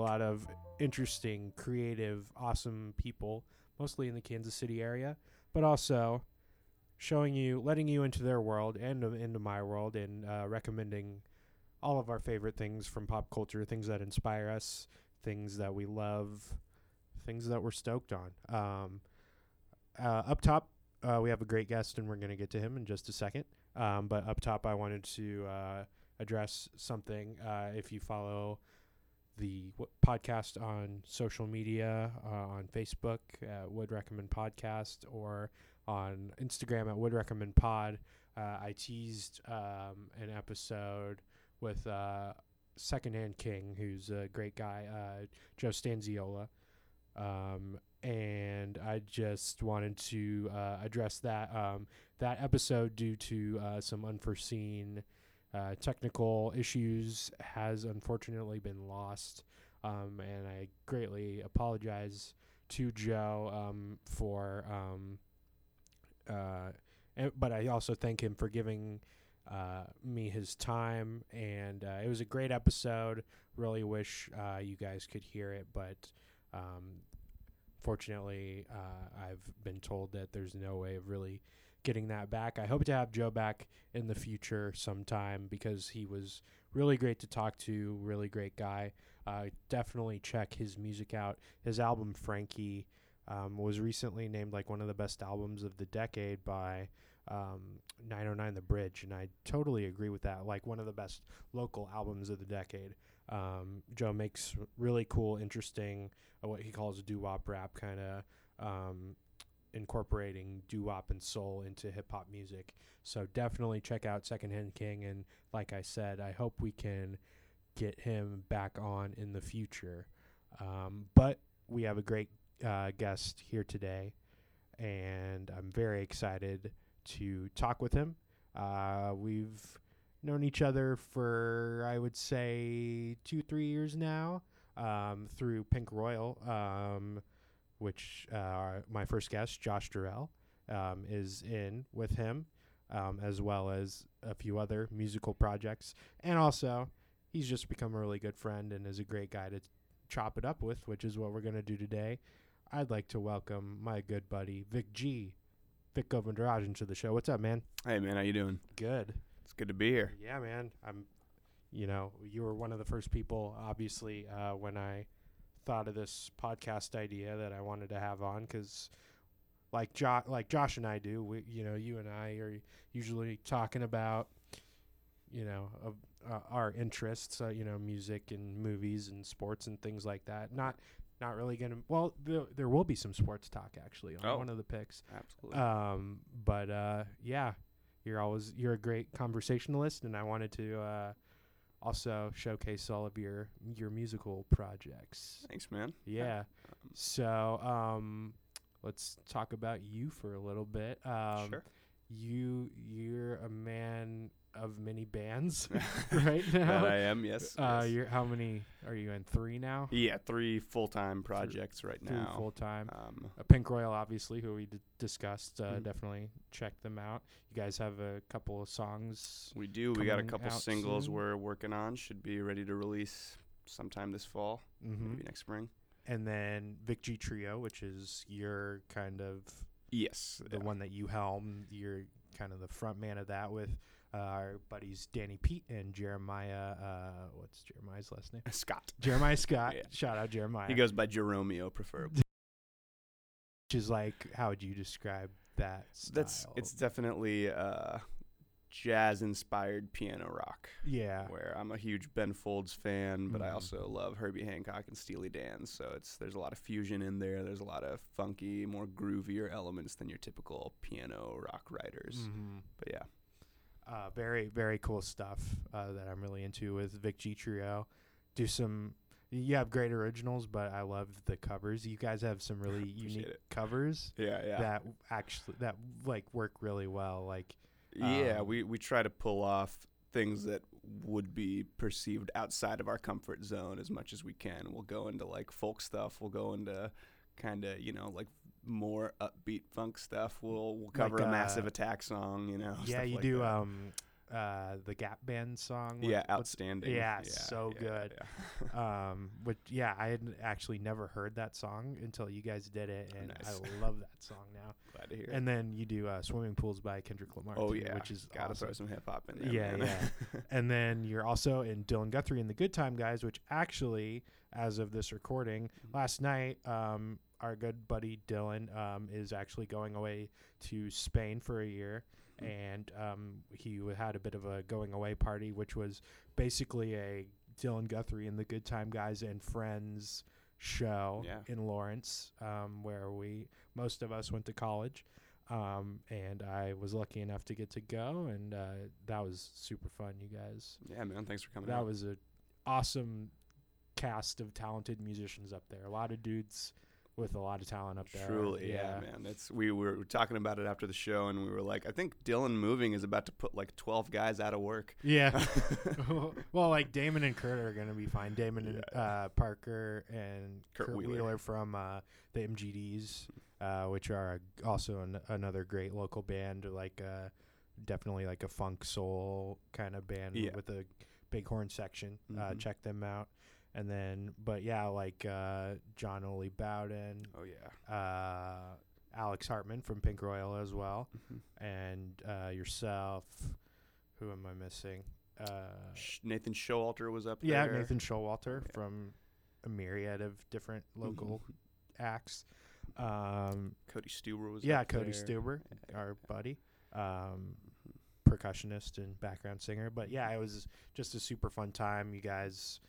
a lot of interesting, creative, awesome people, mostly in the Kansas City area, but also showing you, letting you into their world and uh, into my world, and uh, recommending all of our favorite things from pop culture, things that inspire us, things that we love, things that we're stoked on. Um, uh, up top, uh, we have a great guest, and we're going to get to him in just a second. Um, but up top, I wanted to uh, address something. Uh, if you follow the w- podcast on social media, uh, on Facebook at Would Recommend Podcast, or on Instagram at Would Recommend Pod, uh, I teased um, an episode with uh, Secondhand King, who's a great guy, uh, Joe Stanziola. Um, and I just wanted to uh, address that um, that episode due to uh, some unforeseen uh, technical issues has unfortunately been lost, um, and I greatly apologize to Joe um, for. Um, uh, and, but I also thank him for giving uh, me his time, and uh, it was a great episode. Really wish uh, you guys could hear it, but um, fortunately, I've been told that there's no way of really getting that back. I hope to have Joe back in the future sometime because he was really great to talk to, really great guy. Uh, definitely check his music out. His album Frankie um, was recently named like one of the best albums of the decade by um, 909 The Bridge, and I totally agree with that. Like one of the best local albums of the decade. Um, Joe makes really cool, interesting, uh, what he calls doo wop rap, kind of um, incorporating doo wop and soul into hip hop music. So definitely check out Secondhand King, and like I said, I hope we can get him back on in the future. Um, but we have a great uh, guest here today, and I'm very excited to talk with him. Uh, we've known each other for I would say two, three years now um, through Pink Royal, um, which uh, my first guest, Josh Durrell, um, is in with him, um, as well as a few other musical projects. And also, he's just become a really good friend and is a great guy to chop it up with, which is what we're going to do today. I'd like to welcome my good buddy, Vic G. Vic Govindarajan to the show. What's up, man? Hey man, how you doing? Good. It's good to be here. Yeah, man. I'm, you know, you were one of the first people, obviously, uh, when I thought of this podcast idea that I wanted to have on because, like, jo- like Josh and I do, we, you know, you and I are usually talking about, you know, of, uh, our interests, uh, you know, music and movies and sports and things like that. Not, not really gonna. Well, th- there will be some sports talk actually on Oh. one of the picks. Absolutely. Um, but uh, yeah, you're always you're a great conversationalist, and I wanted to uh, also showcase all of your your musical projects. Thanks, man. Yeah. So um, let's talk about you for a little bit. Um, sure. You you're a man of many bands right now. That I am. Yes. uh, yes. you're how many are you in? Three now. yeah, three full-time projects right Three now. full time. Um, Uh, Pink Royal, obviously, who we d- discussed. Uh, Mhm. Definitely check them out. You guys have a couple of songs. we do. We got a couple singles soon? we're working on. Should be ready to release sometime this fall, hmm maybe next spring. And then Vic G Trio, which is your kind of Yes. the yeah. one that you helm. You're kind of the front man of that with uh, our buddies Danny Pete and Jeremiah. Uh, what's Jeremiah's last name? Scott. Jeremiah Scott. Yeah. Shout out Jeremiah. He goes by Jeromeo, preferably. Which is like, how would you describe that? Style? That's. It's definitely uh, jazz-inspired piano rock. yeah. where I'm a huge Ben Folds fan, but I Mhm. also love Herbie Hancock and Steely Dan. So it's there's a lot of fusion in there. There's a lot of funky, more groovier elements than your typical piano rock writers. hmm But yeah, uh, very very cool stuff uh, that I'm really into with Vic G Trio. Do some. You have great originals, but I love the covers. You guys have some really unique it. covers yeah, yeah, that actually that like work really well. Like yeah. um, we we try to pull off things that would be perceived outside of our comfort zone as much as we can. We'll go into like folk stuff. We'll go into kind of you know like more upbeat funk stuff. We'll we'll cover Like, a massive uh, attack song. You know. yeah, you like do um uh, the Gap Band song. yeah, outstanding. yeah, so good. yeah. um, which yeah, I had actually never heard that song until you guys did it, and Nice. I love that song now. Glad to hear. And then you do uh, "Swimming Pools" by Kendrick Lamar. oh too, yeah, which is gotta awesome. throw some hip hop in there. Yeah, man. And then you're also in Dylan Guthrie and the Good Time Guys, which actually, as of this recording, Mm-hmm. last night, um, our good buddy Dylan um, is actually going away to Spain for a year. And um, he had a bit of a going away party, which was basically a Dylan Guthrie and the Good Time Guys and Friends show Yeah. in Lawrence, um, where we most of us went to college. Um, and I was lucky enough to get to go, and uh, that was super fun, you guys. yeah, man. Thanks for coming. That out. was a awesome cast of talented musicians up there. A lot of dudes with a lot of talent up there. Truly, yeah. man. That's we were talking about it after the show, and we were like, I think Dylan moving is about to put like twelve guys out of work. Yeah. well, like Damon and Kurt are gonna be fine. Damon and uh, Parker and Kurt Kurt, Wheeler. Wheeler. from uh, the MGDs, uh, which are also an- another great local band. Like uh, definitely like a funk soul kind of band Yeah. with a big horn section. Uh, Mhm. check them out. And then, but yeah, like uh, John Ole Bowden, Oh yeah. uh, Alex Hartman from Pink Royal as well, Mhm. and uh, yourself. Who am I missing? Uh, Sh- Nathan Showalter was up there. yeah, there. Nathan Showalter Yeah. from a myriad of different local Mhm. acts. Um, Cody Stuber was. yeah, up Cody there. Stuber, Yeah, our buddy, um, percussionist and background singer. But yeah, it was just a super fun time. You guys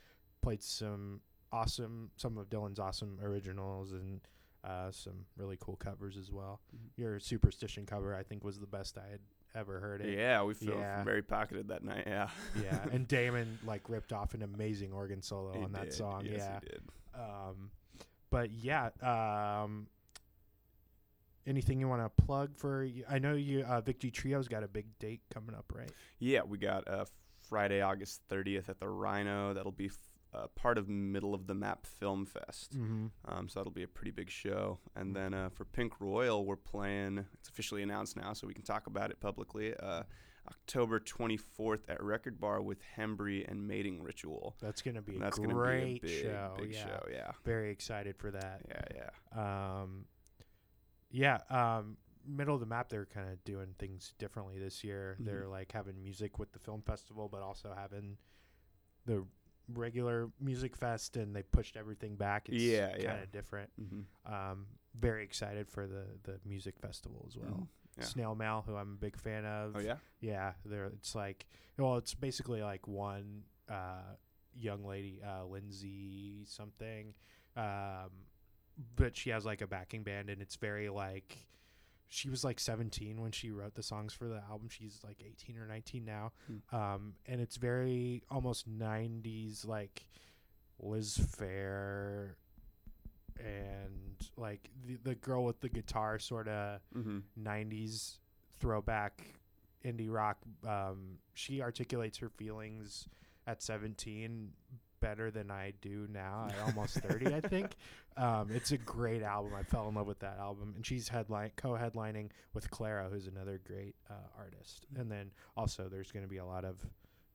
played some awesome, some of Dylan's awesome originals and uh, some really cool covers as well. Mhm. Your Superstition cover, I think, was the best I had ever heard it. Yeah, we felt Yeah. very pocketed that night. Yeah. Yeah, and Damon like ripped off an amazing organ solo He on that did. song. Yes, yeah. he did. Um, but yeah, um, anything you want to plug for? I know you, uh, Vic G Trio's got a big date coming up, right? Yeah, we got uh, Friday, August 30th at the Rhino. That'll be uh, part of Middle of the Map Film Fest. Mm-hmm. Um, so that'll be a pretty big show. And then uh, for Pink Royal, we're playing, it's officially announced now, so we can talk about it publicly. Uh, October 24th at Record Bar with Hembree and Mating Ritual. That's gonna be And a that's great gonna be a big, show. big yeah, show. Yeah. very excited for that. Yeah, yeah. Um, yeah, um, middle of the map, they're kind of doing things differently this year. Mhm. They're like having music with the film festival, but also having the regular music fest, and they pushed everything back. It's Yeah, kind of yeah. different. Mm-hmm. Um, very excited for the the music festival as well. Yeah. Snail Mail, who I'm a big fan of. Oh, yeah? Yeah, there. It's like, well, it's basically like one uh, young lady, uh, Lindsay something, um, but she has like a backing band, and it's very like. She was like 17 when she wrote the songs for the album. She's like 18 or 19 now, Hmm. um, and it's very almost 90s, like Liz Phair, and like the the girl with the guitar, sort of Mm-hmm. 90s throwback indie rock um, she articulates her feelings at 17 better than i do now at almost 30 i think um, it's a great album i fell in love with that album and she's headline co-headlining with Clairo who's another great uh, artist and then also there's going to be a lot of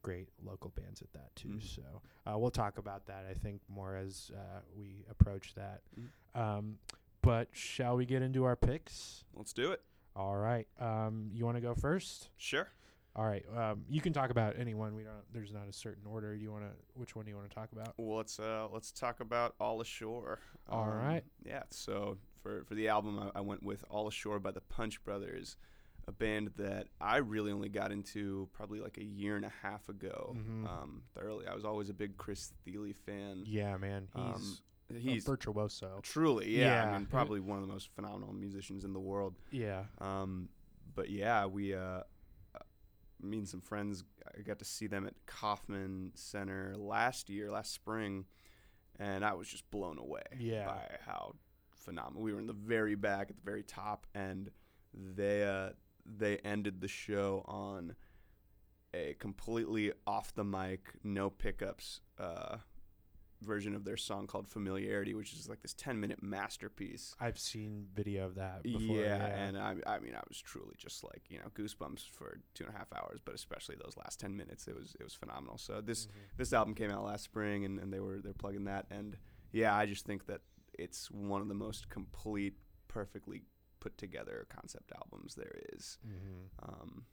great local bands at that too Mm. so uh, we'll talk about that i think more as uh, we approach that Mm. um, but shall we get into our picks Let's do it. all right. Um, you want to go first? Sure. All right. Um, you can talk about anyone. We don't. There's not a certain order. You want to? Which one do you want to talk about? Well, let's uh, let's talk about All Ashore. All All right. Yeah. So for for the album, I, I went with All Ashore by the Punch Brothers, a band that I really only got into probably like a year and a half ago. Mhm. Um, thoroughly, I was always a big Chris Thile fan. Yeah, man. He's Um, a virtuoso. truly, yeah, Yeah. I mean, probably one of the most phenomenal musicians in the world. Yeah. Um, but yeah, we, uh, me and some friends, I got to see them at Kauffman Center last year, last spring, and I was just blown away Yeah. by how phenomenal. We were in the very back at the very top, and they uh, they ended the show on a completely off the mic, no pickups uh, version of their song called Familiarity, which is like this 10 minute masterpiece. I've seen video of that before. Yeah, Yeah, and I, I mean, I was truly just like you know goosebumps for two and a half hours, but especially those last ten minutes, it was it was phenomenal. So this Mhm. this album came out last spring, and, and they were they're plugging that, and yeah, I just think that it's one of the most complete, perfectly put together concept albums there is, Mhm. um,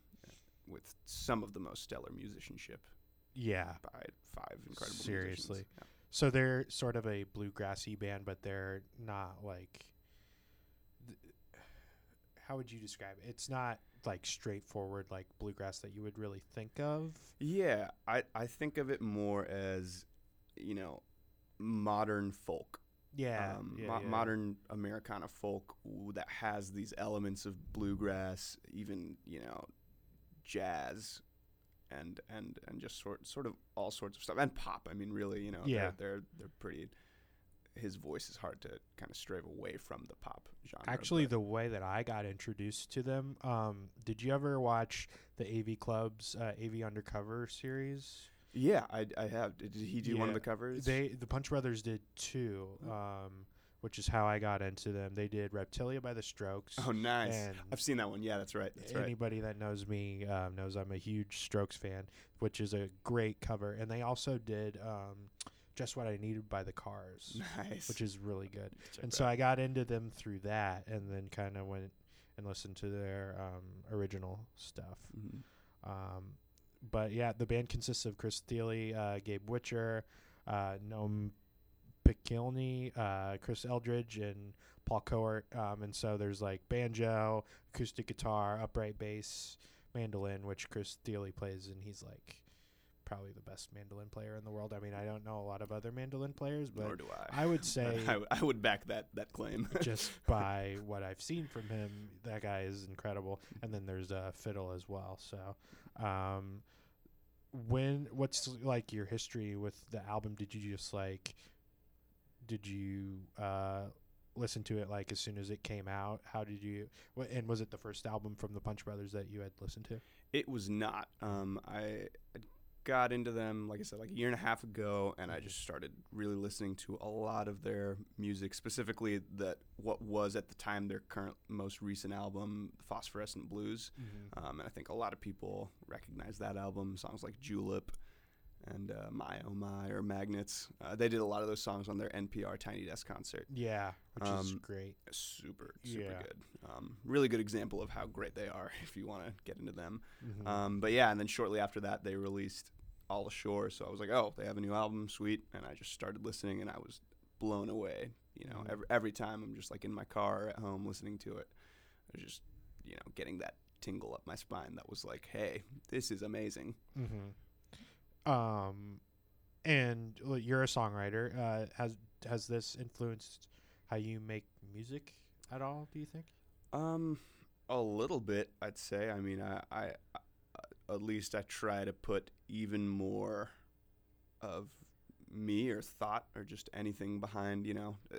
with some of the most stellar musicianship yeah. by five incredible Seriously. Yeah. So they're sort of a bluegrassy band, but they're not like. th- How would you describe it? It's not like straightforward like bluegrass that you would really think of. Yeah, I, I think of it more as, you know, modern folk. Yeah, um, yeah, mo- yeah. modern Americana folk that has these elements of bluegrass, even you know, jazz, and and and just sort sort of all sorts of stuff, and pop. I mean, really, you know, Yeah. they're, they're they're pretty. His voice is hard to kind of stray away from the pop genre. Actually, the way that I got introduced to them, um, did you ever watch the AV Club's uh, AV Undercover series? yeah, I, I have. Did he do one of the covers? They the Punch Brothers did two, um, which is how I got into them. They did Reptilia by the Strokes. oh, nice. I've seen that one. Yeah, that's right. That's right. Anybody that knows me um, knows I'm a huge Strokes fan, which is a great cover. And they also did um, Just What I Needed by the Cars, Nice. which is really good. Check and that so I got into them through that, and then kind of went and listened to their um, original stuff. Mhm. Um, but yeah, the band consists of Chris Thile, uh, Gabe Witcher, uh, Noam Pikelny, uh, Chris Eldridge, and Paul Kowert. Um, and so there's like banjo, acoustic guitar, upright bass, mandolin, which Chris Thile plays, and he's like probably the best mandolin player in the world. I mean, I don't know a lot of other mandolin players, but Nor do I. I would say I, w- I would back that that claim. just by what I've seen from him, that guy is incredible. And then there's a fiddle as well. So, um, when what's like your history with the album? Did you just like, did you uh, listen to it like as soon as it came out? How did you? And was it the first album from the Punch Brothers that you had listened to? It was not. Um, I I got into them, like I said, like a year and a half ago, and I just started really listening to a lot of their music, specifically that what was at the time their current most recent album, Phosphorescent Blues. Um, and I think a lot of people recognize that album. Songs like Julep and uh, My Oh My or Magnets. Uh, they did a lot of those songs on their NPR Tiny Desk concert. Yeah, which is Um, great. Super, super Yeah. good. Um, really good example of how great they are if you want to get into them. Mhm. Um, but yeah, and then shortly after that, they released All Ashore. So I was like, oh, they have a new album, sweet. And I just started listening, and I was blown away. You know, Mhm. every every time I'm just like in my car or at home listening to it, I was just you know getting that tingle up my spine. That was like, hey, this is amazing. Mm-hmm. Um, and well, you're a songwriter. Uh, has has this influenced how you make music at all? Do you think? Um, a little bit, I'd say. I mean, I, I, I at least I try to put even more of me or thought or just anything behind, you know, uh,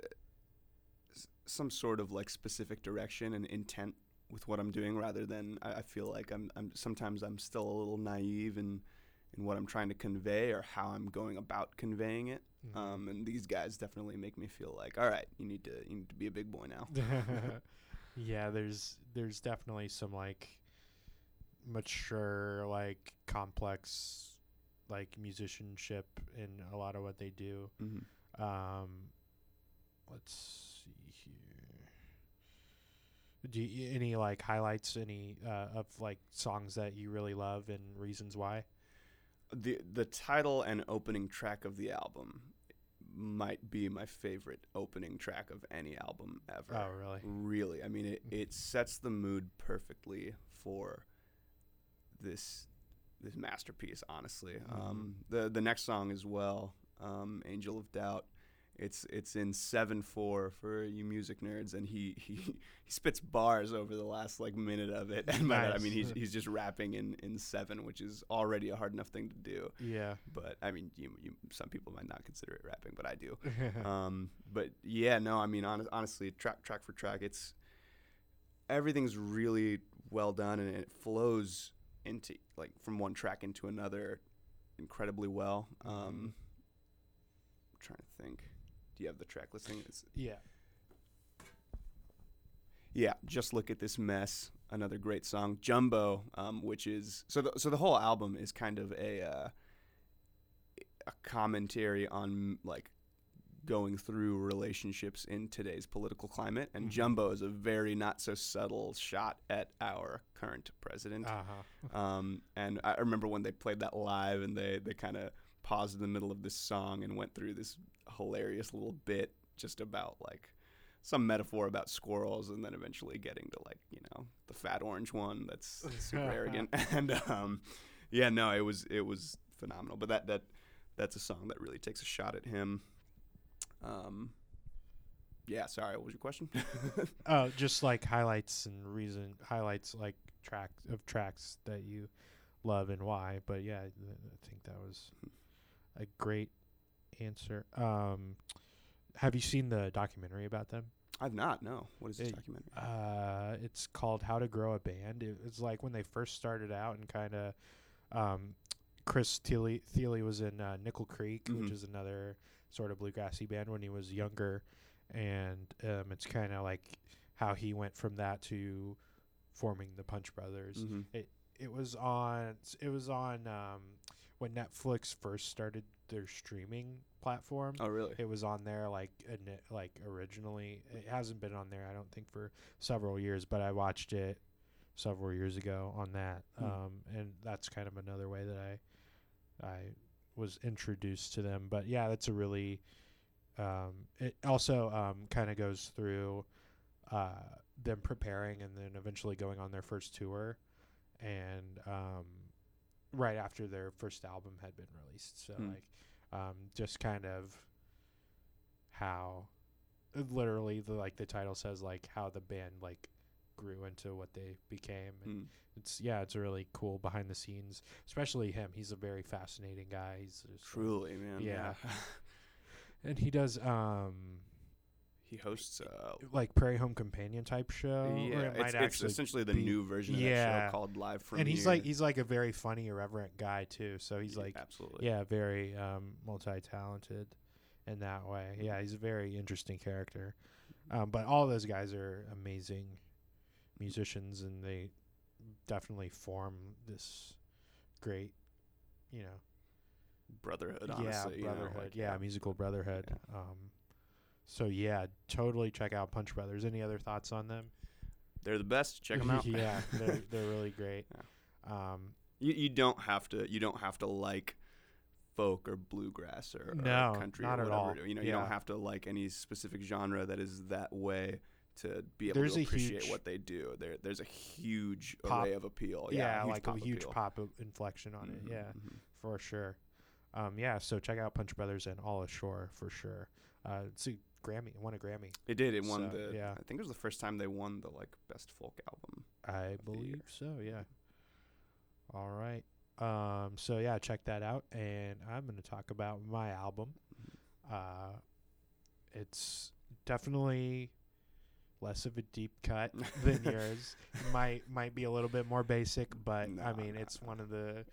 some sort of like specific direction and intent with what I'm doing, rather than I, I feel like I'm, I'm sometimes I'm still a little naive in in what I'm trying to convey or how I'm going about conveying it. Mm-hmm. Um, and these guys definitely make me feel like, all right, you need to you need to be a big boy now. yeah, there's there's definitely some like mature, like complex, like musicianship in a lot of what they do. hmm Um, let's see here. Do you, any like highlights? Any uh, of like songs that you really love and reasons why? The the title and opening track of the album might be my favorite opening track of any album ever. Oh, really? Really, I mean, it, it sets the mood perfectly for this this masterpiece. Honestly, Mhm. um, the the next song as well, um, "Angel of Doubt." It's it's in seven four for you music nerds, and he, he he spits bars over the last like minute of it, and by that I mean he's he's just rapping in in seven, which is already a hard enough thing to do. Yeah. But I mean, you, you some people might not consider it rapping, but I do um, but yeah, no, I mean, hon- honestly, track track for track, it's everything's really well done, and it flows into like from one track into another incredibly well. Um, trying to think. Do you have the track listing? It's, Yeah. yeah, just look at this mess. Another great song, Jumbo, um, which is so. The, so the whole album is kind of a uh, a commentary on like going through relationships in today's political climate, and Mhm. Jumbo is a very not so subtle shot at our current president. Uh huh. Um, and I remember when they played that live, and they they kind of paused in the middle of this song and went through this hilarious little bit just about like some metaphor about squirrels, and then eventually getting to like you know the fat orange one that's super arrogant. And um, yeah, no, it was it was phenomenal. But that that that's a song that really takes a shot at him. Um, yeah, sorry, what was your question? Oh, just like highlights and reason highlights like tracks of tracks that you love and why. But yeah, I think that was a great answer. Um, have you seen the documentary about them? I've not. No, what is this It- documentary? Uh, it's called How to Grow a Band. It was like when they first started out and kind of, um, Chris Thile, Thile was in uh, Nickel Creek, which Mhm. is another sort of bluegrassy band when he was younger, and um, it's kind of like how he went from that to forming the Punch Brothers. hmm It was on. It was on um, when Netflix first started their streaming platform. Oh, really? It was on there like like originally. It hasn't been on there, I don't think, for several years. But I watched it several years ago on that, Hmm. um, and that's kind of another way that I I was introduced to them. But yeah, that's a really. Um, it also um, kind of goes through uh, them preparing and then eventually going on their first tour, and um, right after their first album had been released. So Hmm. like um, just kind of how literally the like the title says like how the band like grew into what they became and Mm. it's yeah it's a really cool behind the scenes especially him he's a very fascinating guy he's just, like- Truly, man. Yeah. and he does um he hosts. Uh, like prairie home companion type show or yeah, it it's, it's essentially the be- new version of that show called Live from and he's Here. like he's like a very funny irreverent guy too so he's Yeah, like absolutely. yeah very um multi-talented in that way yeah he's a very interesting character um but all those guys are amazing musicians and they definitely form this great you know brotherhood. yeah Honestly, you know, brotherhood like, yeah musical brotherhood Yeah. um so yeah totally check out punch brothers any other thoughts on them They're the best. Check them out. yeah they're, they're really great um You you don't have to you don't have to like folk or bluegrass or, or No, country not or at whatever. all. You know, you don't have to like any specific genre that is that way to be able There's to appreciate what they do. There there's a huge Pop- array of appeal. yeah, Yeah, like a huge appeal. pop of inflection on it Mhm, yeah mhm. for sure. Um, yeah, so check out Punch Brothers and All Ashore for sure. Uh, it's a Grammy, it won a Grammy, It did. It won So, the. yeah. I think it was the first time they won the like best folk album. I believe so. Yeah. All right. Um, so yeah, check that out, and I'm gonna talk about my album. Uh, it's definitely less of a deep cut than yours. might might be a little bit more basic, but I mean, no, it's no. one of the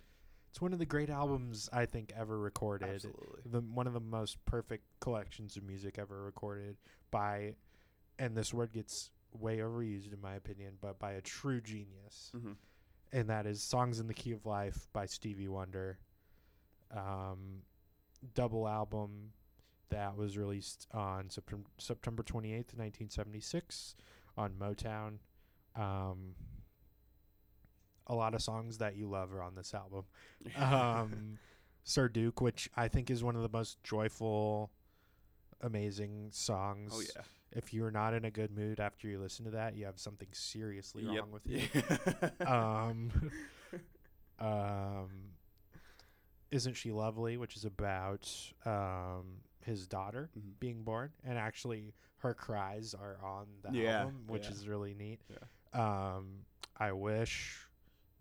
it's one of the great albums I think ever recorded. Absolutely. the one of the most perfect collections of music ever recorded by and this word gets way overused in my opinion but by a true genius hmm and that is songs in the key of life by stevie wonder um double album that was released on september september 28th 1976 on motown um a lot of songs that you love are on this album um, Sir Duke, which I think is one of the most joyful, amazing songs. oh yeah. If you're not in a good mood after you listen to that, you have something seriously Yep. wrong with you. Um, um, Isn't She Lovely, which is about um, his daughter Mhm. being born, and actually her cries are on the Yeah, album, which yeah. is really neat. Yeah. Um, I Wish,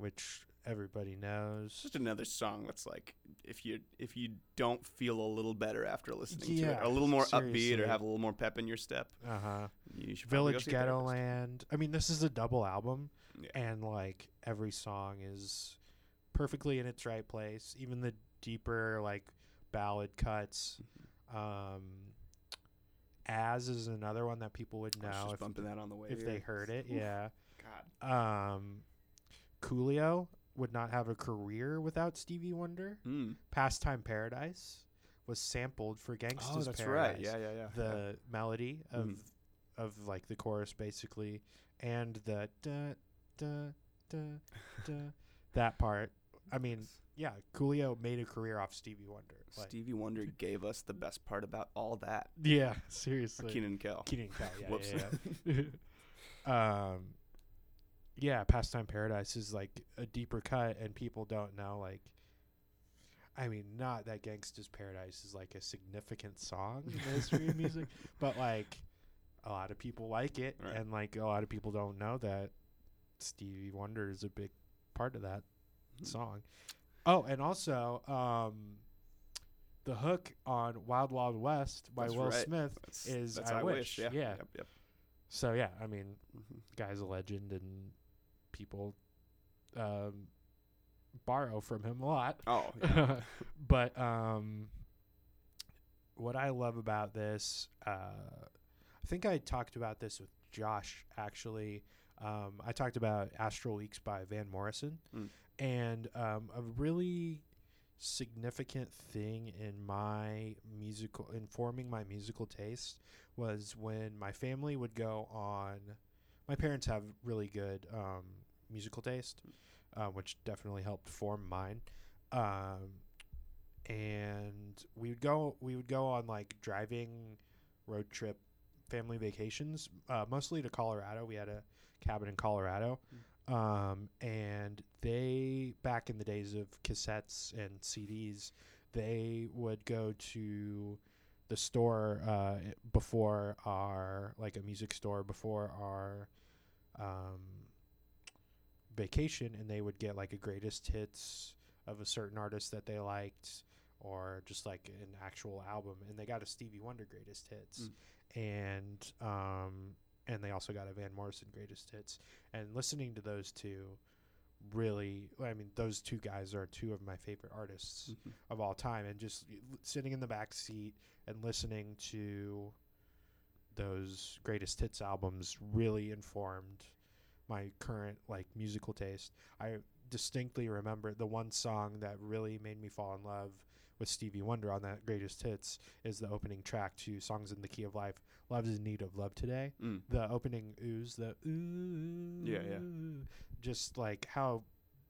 which everybody knows. Just another song that's like if you if you don't feel a little better after listening to it, a little more upbeat, or have a little more pep in your step, Uh huh. you should Village Ghetto. Land. I mean, this is a double album, Yeah. and like every song is perfectly in its right place. Even the deeper like ballad cuts. Um, As is another one that people would I was know just if, bumping that on the way. if they heard it. Oof. Yeah. God. Um, Coolio would not have a career without Stevie Wonder. Mm. Pastime Paradise was sampled for Gangsta's Oh, that's Paradise. right. Yeah, yeah, yeah. The melody of Mhm. of like the chorus basically, and the da da da da that part. I mean, yeah, Coolio made a career off Stevie Wonder. Like, Stevie Wonder gave us the best part about all that. yeah, seriously. Kenan Kel. Kenan Kel, yeah, Whoops. yeah, yeah. um, yeah, Pastime Paradise is like a deeper cut, and people don't know. Like, I mean, not that Gangsta's Paradise is like a significant song in the history of music, but like a lot of people like it, Right. and like a lot of people don't know that Stevie Wonder is a big part of that Mhm. song. Oh, and also, um, the hook on Wild Wild West by That's Will right. Smith That's, is that's I I, Wish, Yeah. yeah. Yep, yep. So yeah, I mean, Mhm. guy's a legend, and people um, borrow from him a lot. Oh, yeah. but um, what I love about this, uh, I think I talked about this with Josh actually. Um, I talked about Astral Weeks by Van Morrison, Mm. and um, a really significant thing in my musical informing my musical taste was when my family would go on my parents have really good um, musical taste uh, which definitely helped form mine. Um, and we would go we would go on like driving road trip family vacations uh, mostly to colorado. We had a cabin in colorado. Um, and they back in the days of cassettes and cds they would go to the store uh, before our like a music store before our um, vacation and they would get like a greatest hits of a certain artist that they liked or just like an actual album and they got a Stevie Wonder greatest hits. And um and they also got a Van Morrison greatest hits. And listening to those two really I mean those two guys are two of my favorite artists Mhm. of all time. And just sitting in the back seat and listening to those greatest hits albums really informed my current like musical taste. I distinctly remember the one song that really made me fall in love with Stevie Wonder on that greatest hits is the opening track to Songs in the Key of Life, Love's in Need of Love Today. Mm. The opening ooze, the ooh Yeah, yeah. just like how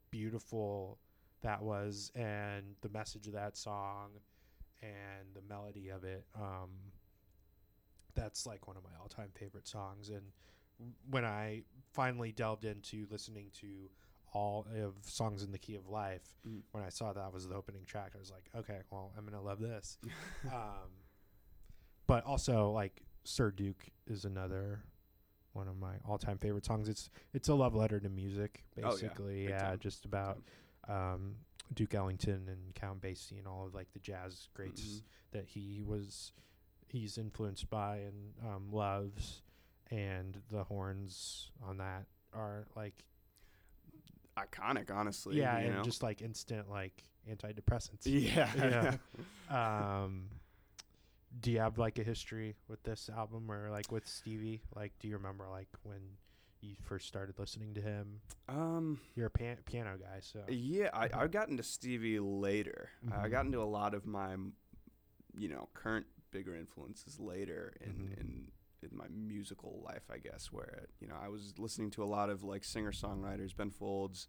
beautiful that was and the message of that song and the melody of it um that's like one of my all-time favorite songs and when i finally delved into listening to all of songs in the key of life Mm. when i saw that was the opening track i was like okay well i'm gonna love this um but also like sir duke is another one of my all-time favorite songs it's it's a love letter to music Oh, yeah. basically yeah just about um duke ellington and count basie and all of like the jazz greats Mhm. that he was he's influenced by and um loves and the horns on that are like Iconic, honestly. yeah you and know? just like instant like antidepressants yeah. yeah. um do you have like a history with this album or like with Stevie? Like do you remember like when you first started listening to him? um. You're a pan- piano guy, so Yeah, I, I got into Stevie later. I Mhm. got into a lot of my, you know, current bigger influences later in, Mhm. in in my musical life, I guess. Where you know I was listening to a lot of like singer songwriters, Ben Folds,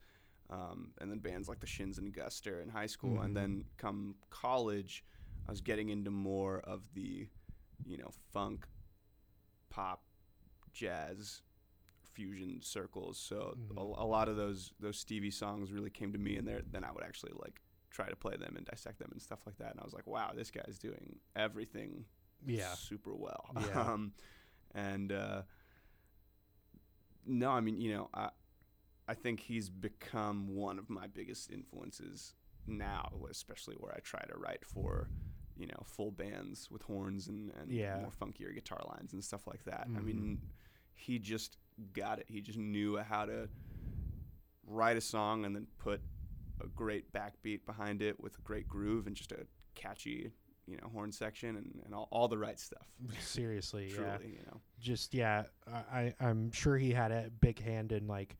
um, and then bands like the Shins and Guster in high school, Mhm. and then come college, I was getting into more of the, you know, funk, pop, jazz, fusion circles. So Mhm. a, a lot of those those Stevie songs really came to me, and then I would actually like try to play them and dissect them and stuff like that. And I was like, wow, this guy's doing everything yeah. super well. Yeah. um, and uh, no, I mean, you know, I I think he's become one of my biggest influences now, especially where I try to write for you know full bands with horns and, and Yeah. more funkier guitar lines and stuff like that. I Mhm. mean, he just got it. He just knew how to write a song and then put a great backbeat behind it with a great groove and just a catchy you know horn section and, and all, all the right stuff. Seriously, Truly, yeah. you know. Just yeah, I I'm sure he had a big hand in like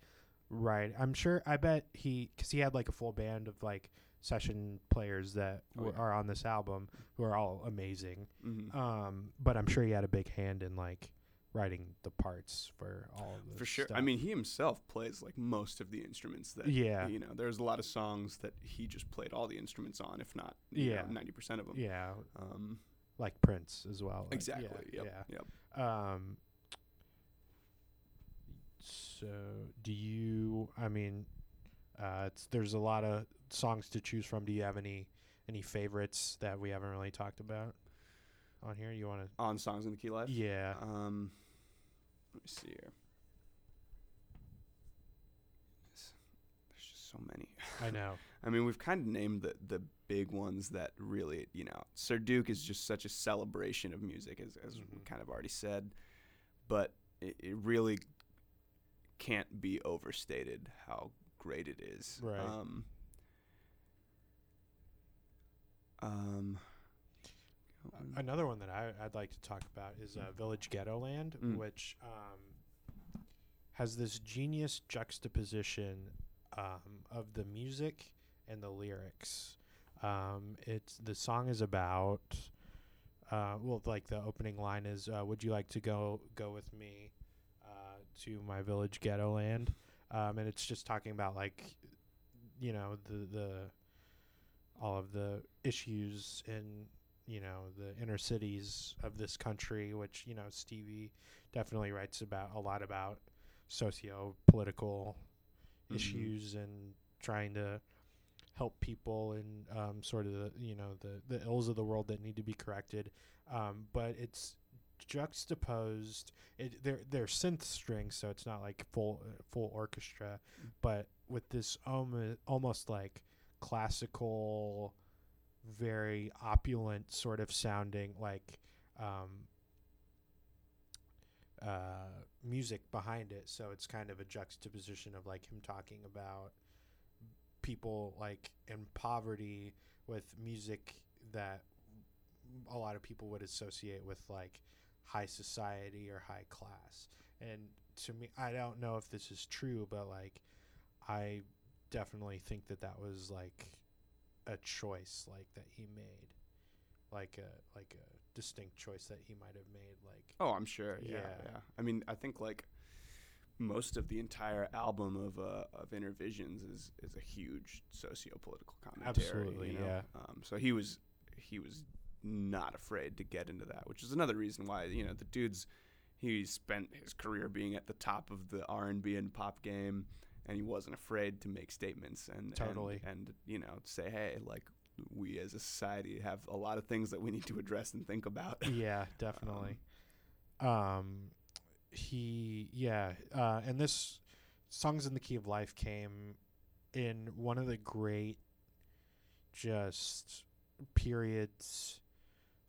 right. I'm sure. I bet he because he had like a full band of like session players that Oh, yeah. are on this album who are all amazing. Mhm. Um, but I'm sure he had a big hand in like writing the parts for all of For sure. I mean, he himself plays like most of the instruments that Yeah. you know. There's a lot of songs that he just played all the instruments on, if not Yeah. ninety percent of them. yeah, Um, like Prince as well. like, exactly. Yeah, yep. Yep. yeah. Um. So, do you? I mean, uh, there's a lot of songs to choose from. Do you have any any favorites that we haven't really talked about on here? You want to? On songs in the key life. Yeah. Um, let me see here. There's just so many. I know. I mean, we've kind of named the the big ones that really, you know, Sir Duke is just such a celebration of music, as as we Mhm. kind of already said, but it, it really can't be overstated how great it is. Right. Um, um, Another one that I, I'd like to talk about is uh, Village Ghetto Land, Mm. which um, has this genius juxtaposition um, of the music and the lyrics. Um, it's the song is about, uh, well, like the opening line is, uh, "Would you like to go go with me uh, to my village ghetto land?" Um, and it's just talking about like, you know, the the all of the issues in you know the inner cities of this country which you know stevie definitely writes about a lot about socio political Mhm. issues and trying to help people and um, sort of the you know the the ills of the world that need to be corrected um, but it's juxtaposed it they're they're synth strings so it's not like full uh, full orchestra Mm. but with this almost almost like classical very opulent sort of sounding like um, uh, music behind it. So it's kind of a juxtaposition of like him talking about people like in poverty with music that a lot of people would associate with like high society or high class. And to me, I don't know if this is true, but like I definitely think that that was like a choice like that he made like a like a distinct choice that he might have made like Oh, I'm sure. Yeah, Yeah. yeah. I mean, I think like most of the entire album of uh, of Innervisions is is a huge socio-political commentary. Absolutely, you know? yeah. Um, so he was he was not afraid to get into that, which is another reason why you know the dude's he spent his career being at the top of the R and B and pop game, and he wasn't afraid to make statements and Totally. and, and you know say hey like we as a society have a lot of things that we need to address and think about. yeah definitely um he yeah uh and this songs in the key of life came in one of the great just periods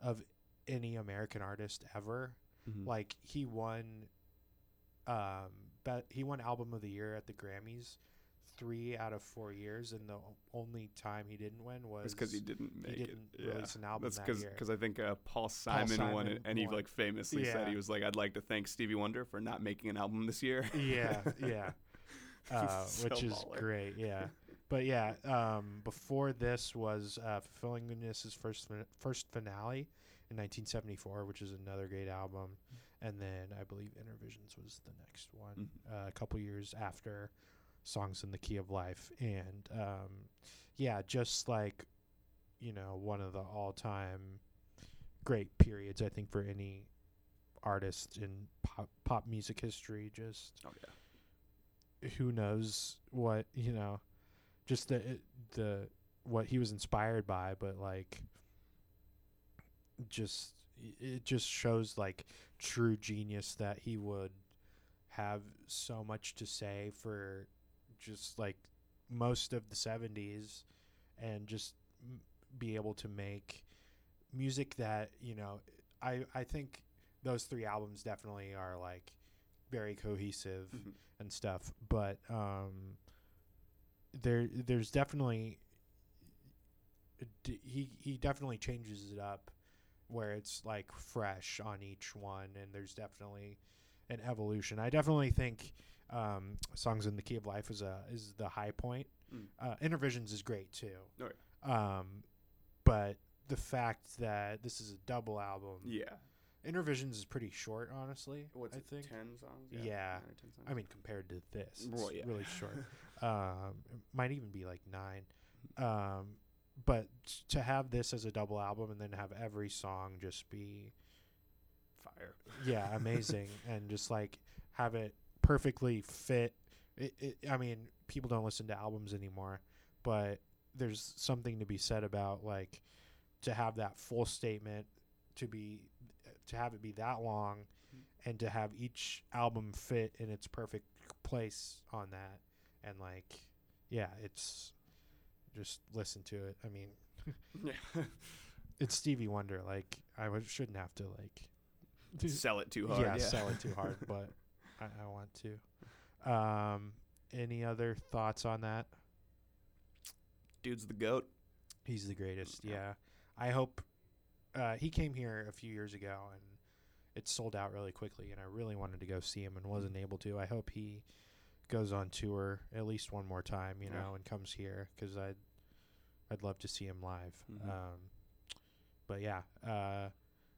of any american artist ever Mhm. like he won um but he won album of the year at the grammys three out of four years and the only time he didn't win was because he didn't make he didn't it. Yeah. release an album That's that because. I think uh, Paul Simon, won it, Simon and he like famously said he was like, "I'd like to thank Stevie Wonder for not making an album this year." yeah yeah uh, So which is baller. great yeah but yeah um, before this was uh, fulfillingness' first fin- first finale in 1974 which is another great album and then i believe innervisions was the next one Mhm. uh, a couple years after songs in the key of life and um, yeah just like you know one of the all-time great periods i think for any artist in pop, pop music history just Oh yeah. who knows what you know just the it- the what he was inspired by but like just it just shows like true genius that he would have so much to say for just like most of the 70s and just m- be able to make music that you know i i think those three albums definitely are like very cohesive Mhm. and stuff but um there there's definitely d- he he definitely changes it up where it's like fresh on each one and there's definitely an evolution. I definitely think um, songs in the key of life is a is the high point. Mm. Uh, Innervisions is great too. Oh, Um, but the fact that this is a double album, Yeah. Innervisions is pretty short, honestly. What's I it? think. Ten songs. Yeah. Or 10 songs? I mean, compared to this, it's yeah. really short. um, it might even be like nine. Um, but to have this as a double album and then have every song just be fire. yeah amazing and just like have it perfectly fit. It, it, I mean, people don't listen to albums anymore, but there's something to be said about like to have that full statement to be to have it be that long mm-hmm. and to have each album fit in its perfect place on that and like yeah it's just listen to it i mean it's stevie wonder like i w- shouldn't have to like Sell it too hard. yeah, Yeah. sell it too hard but I, I want to um any other thoughts on that Dude's the goat. he's the greatest Yeah. yeah i hope uh he came here a few years ago and it sold out really quickly and i really wanted to go see him and wasn't able to i hope he goes on tour at least one more time you Yeah. know and comes here because i'd i'd love to see him live Mhm. um but yeah uh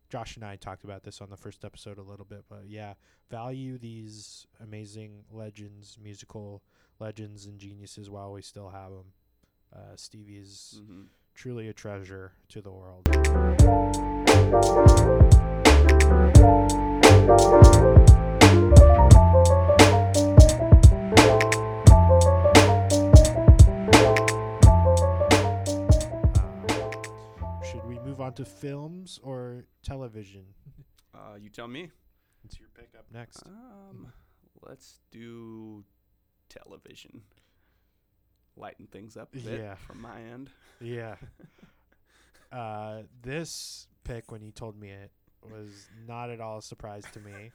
josh and i talked about this on the first episode a little bit but yeah value these amazing legends musical legends and geniuses while we still have them uh stevie is Mm-hmm. truly a treasure to the world. To films or television? Uh, you tell me. It's your pick up next. Um, let's do television. Lighten things up a bit Yeah. from my end. Yeah. Uh, this pick, when you told me it, was not at all a surprise to me.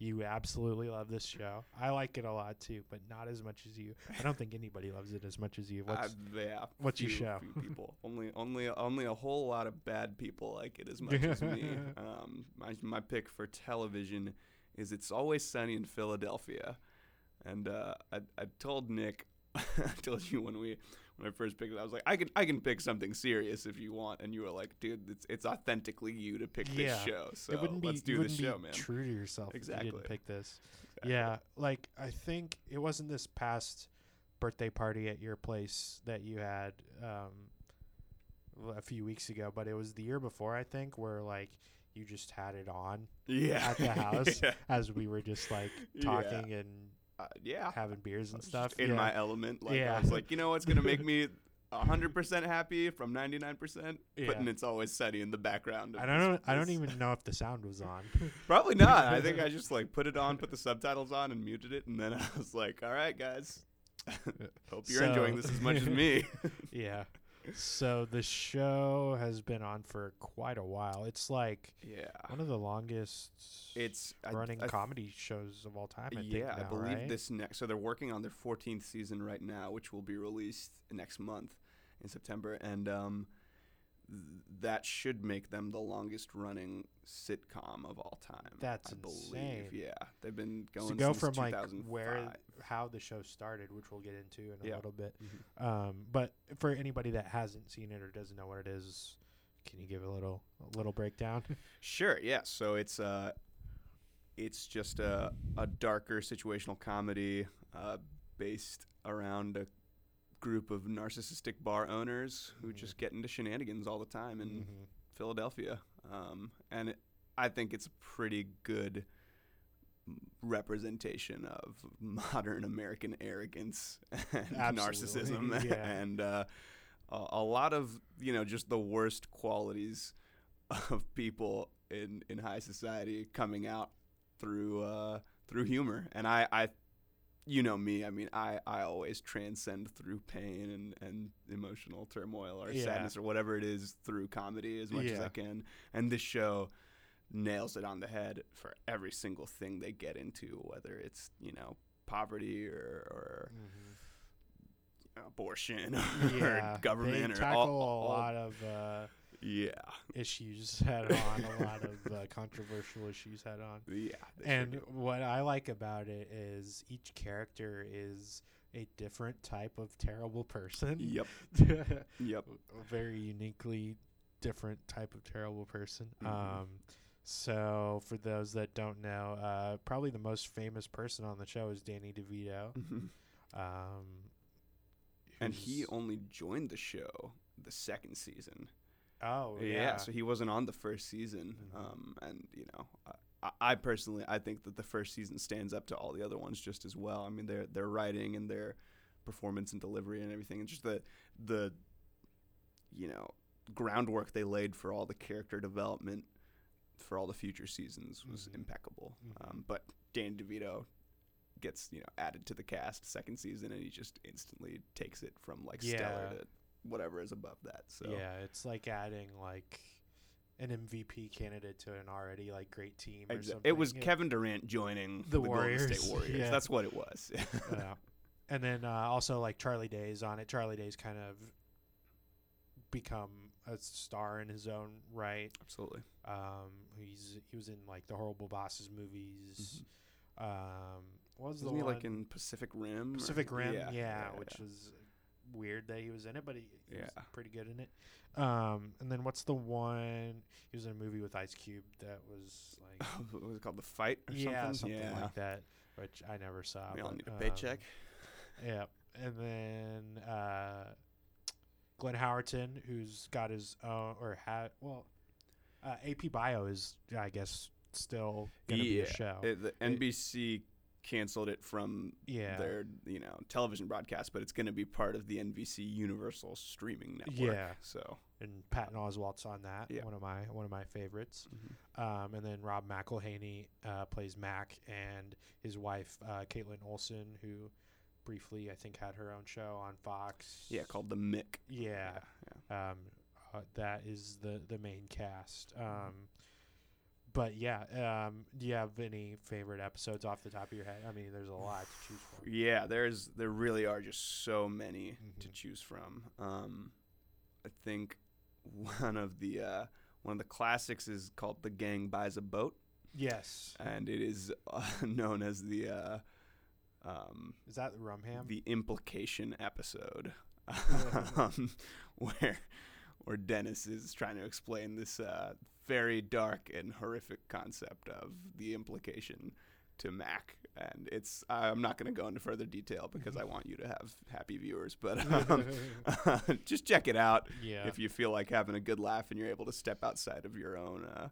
You absolutely love this show. I like it a lot too, but not as much as you. I don't think anybody loves it as much as you. What's Uh, yeah, what's your show? few people. only, only, only a whole lot of bad people like it as much as me. Um, my my pick for television is "It's Always Sunny in Philadelphia," and uh, I I told Nick, I told you when we when I first picked it, I was like, I can I can pick something serious if you want, and you were like, dude, it's it's authentically you to pick Yeah. this show, so it wouldn't be let's do this show, man. true to yourself if you Exactly. didn't pick this. Exactly. Yeah, like I think it wasn't this past birthday party at your place that you had um a few weeks ago, but it was the year before I think where like you just had it on yeah, at the house yeah. as we were just like Yeah. talking and Uh, yeah. having beers and stuff. in yeah. my element. Like Yeah. I was like, you know what's gonna make me hundred percent happy from ninety nine percent? Putting Yeah. it's always sunny in the background. of I don't know, I don't even know if the sound was on. Probably not. I think I just like put it on, put the subtitles on, and muted it, and then I was like, all right, guys. Hope you're enjoying this as much as me. yeah. So the show has been on for quite a while. It's like yeah. one of the longest It's running I th- comedy shows of all time. I think yeah, I believe right? this next. So they're working on their 14th season right now, which will be released next month in September, and um, that should make them the longest running sitcom of all time. That's I believe. insane. Yeah, they've been going to go since from like 2005. where how the show started, which we'll get into in a Yeah. little bit. Mhm. Um, but for anybody that hasn't seen it or doesn't know what it is, can you give a little a little breakdown? Sure. Yeah. So it's uh, it's just a a darker situational comedy uh, based around a group of narcissistic bar owners who Mhm. just get into shenanigans all the time and. Mhm. Philadelphia, um, and it, I think it's a pretty good representation of modern American arrogance and Absolutely, narcissism, yeah. and uh, a, a lot of you know just the worst qualities of people in in high society coming out through uh, through humor, and I, I you know me. I mean, I, I always transcend through pain and, and emotional turmoil or Yeah. sadness or whatever it is through comedy as much as I can. And this show nails it on the head for every single thing they get into, whether it's you know poverty or, or abortion yeah, or government they or tackle all, all- a lot of uh, yeah, issues head on, a lot of uh, controversial issues head on. yeah. they sure And what I like about it is each character is a different type of terrible person. yep, yep. a very uniquely different type of terrible person. Mhm. Um, so for those that don't know, uh, probably the most famous person on the show is Danny DeVito. Mhm. Um, And he only joined the show the second season. Oh yeah. yeah, so he wasn't on the first season. Mhm. Um, and you know, I, I personally I think that the first season stands up to all the other ones just as well. I mean, their their writing and their performance and delivery and everything, and just the the you know groundwork they laid for all the character development for all the future seasons was Mhm. impeccable. Mhm. Um, but Dan DeVito gets you know added to the cast second season, and he just instantly takes it from like stellar to whatever is above that. So yeah, it's like adding like an MVP candidate to an already like great team. Or Exa- something. It was Yeah. Kevin Durant joining The the, Golden Warriors, State Warriors. yeah. That's what it was. yeah. And then uh, also like Charlie Day's on it. Charlie Day's kind of become a star in his own right. Absolutely. Um, he's he was in like the Horrible Bosses movies. Um, what was Wasn't the he one? like in Pacific Rim? Pacific Rim? Yeah, Yeah, which was weird that he was in it, but he, he was Yeah. pretty good in it. Um, and then what's the one? He was in a movie with Ice Cube that was like what was it called? The Fight or yeah, something? something yeah. like that, which I never saw. we all but, need a um, paycheck. Yeah, and then uh, Glenn Howerton, who's got his own or had well, uh, AP Bio is I guess still gonna be a show. It- the NBC canceled it from yeah, their you know television broadcast, but it's going to be part of the NBC Universal streaming network. Yeah. So and Patton Oswalt's on that. Yeah. One of my one of my favorites. mhm. Um, and then Rob McElhenney uh, plays Mac, and his wife uh, Kaitlin Olson, who briefly I think had her own show on Fox. yeah, called the Mick. Yeah. yeah. um, uh, that is the the main cast. Um, but yeah, um, do you have any favorite episodes off the top of your head? I mean, there's a lot to choose from. Yeah, there's there really are just so many to Mhm. choose from. Um, I think one of the uh, one of the classics is called "The Gang Buys a Boat," Yes, and it is uh, known as the uh, um, is that the Rumham? the implication episode, um, where where Dennis is trying to explain this uh, very dark and horrific concept of the implication to Mac. And it's I'm not going to go into further detail because I want you to have happy viewers, but um, just check it out yeah. if you feel like having a good laugh and you're able to step outside of your own uh,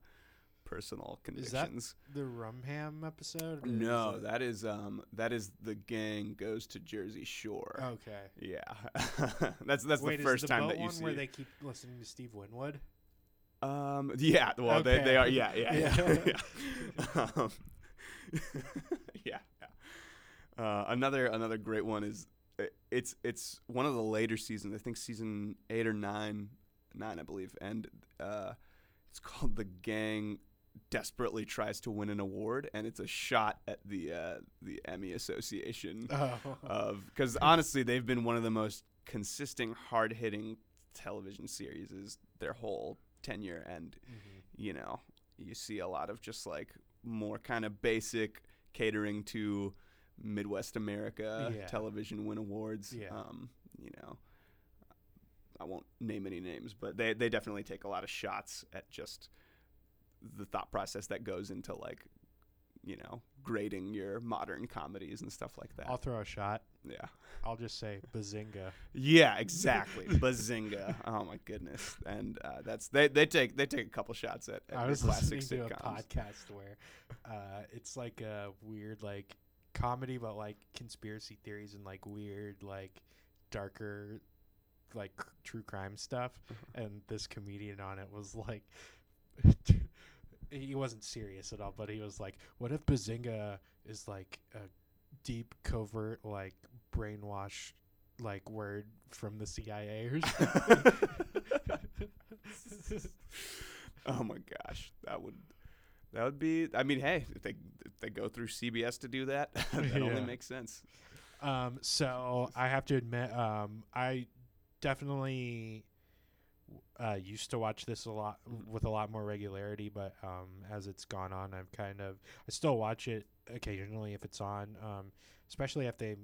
personal Is that the Rumham episode? No, is that is um that is the gang goes to Jersey Shore. okay. Yeah, that's that's Wait, the first the time that you one see. where they keep listening to Steve Winwood? Um, yeah, well, they, Okay. they are. Yeah, yeah, yeah. Yeah. yeah. um, yeah, yeah. Uh, another another great one is it's it's one of the later seasons. I think season eight or nine, nine I believe, and uh, it's called the gang desperately tries to win an award, and it's a shot at the uh, the Emmy Association Oh, of because honestly they've been one of the most consistent hard hitting television series is their whole tenure and Mhm. you know you see a lot of just like more kind of basic catering to midwest america Yeah. television win awards Yeah. um you know i won't name any names but they, they definitely take a lot of shots at just the thought process that goes into like you know grading your modern comedies and stuff like that I'll throw a shot. yeah I'll just say bazinga. yeah, exactly. Bazinga! Oh my goodness! And uh, that's they, they take they take a couple shots at, at I was classic listening to a podcast where uh, it's like a weird like comedy, but like conspiracy theories and like weird like darker like true crime stuff. Uh-huh. And this comedian on it was like. He wasn't serious at all, but he was like, "What if Bazinga is like a deep, covert, like brainwash, like word from the CIA or something?" oh my gosh, that would that would be. I mean, hey, if they if they go through CBS to do that, that Yeah. only makes sense. Um, so I have to admit, um, I definitely uh, used to watch this a lot with a lot more regularity, but um, as it's gone on, I've kind of I still watch it occasionally if it's on, um, especially if they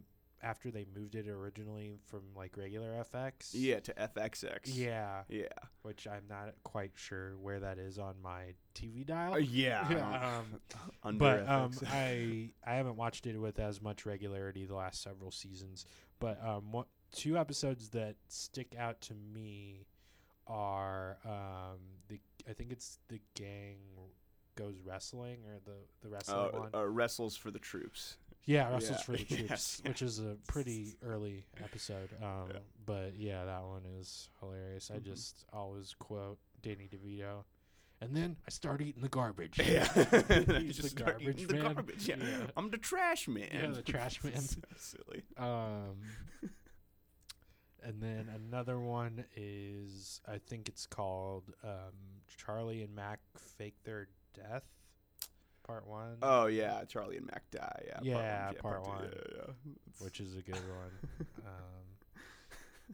after they moved it originally from like regular FX. Yeah, to FXX. Yeah, Yeah. which I'm not quite sure where that is on my TV dial. Uh, yeah. Um, Under but um, I I haven't watched it with as much regularity the last several seasons. But um, what two episodes that stick out to me are um the I think it's the gang goes wrestling or the the wrestling uh, one. uh, wrestles for the troops. yeah, wrestles yeah, for the troops, yes, which is a pretty early episode. Um, Yeah. but yeah, that one is hilarious. I Mhm. just always quote Danny DeVito. And then I start eating the garbage. Yeah. Just the eating garbage the man. garbage. Yeah. Yeah. I'm the trash man. Yeah, the trash man. so silly. Um, and then another one is I think it's called um, Charlie and Mac fake their death, part one, Oh yeah, Charlie and Mac die. Yeah. Yeah, part part two, one. Yeah, yeah. Which is a good one. um,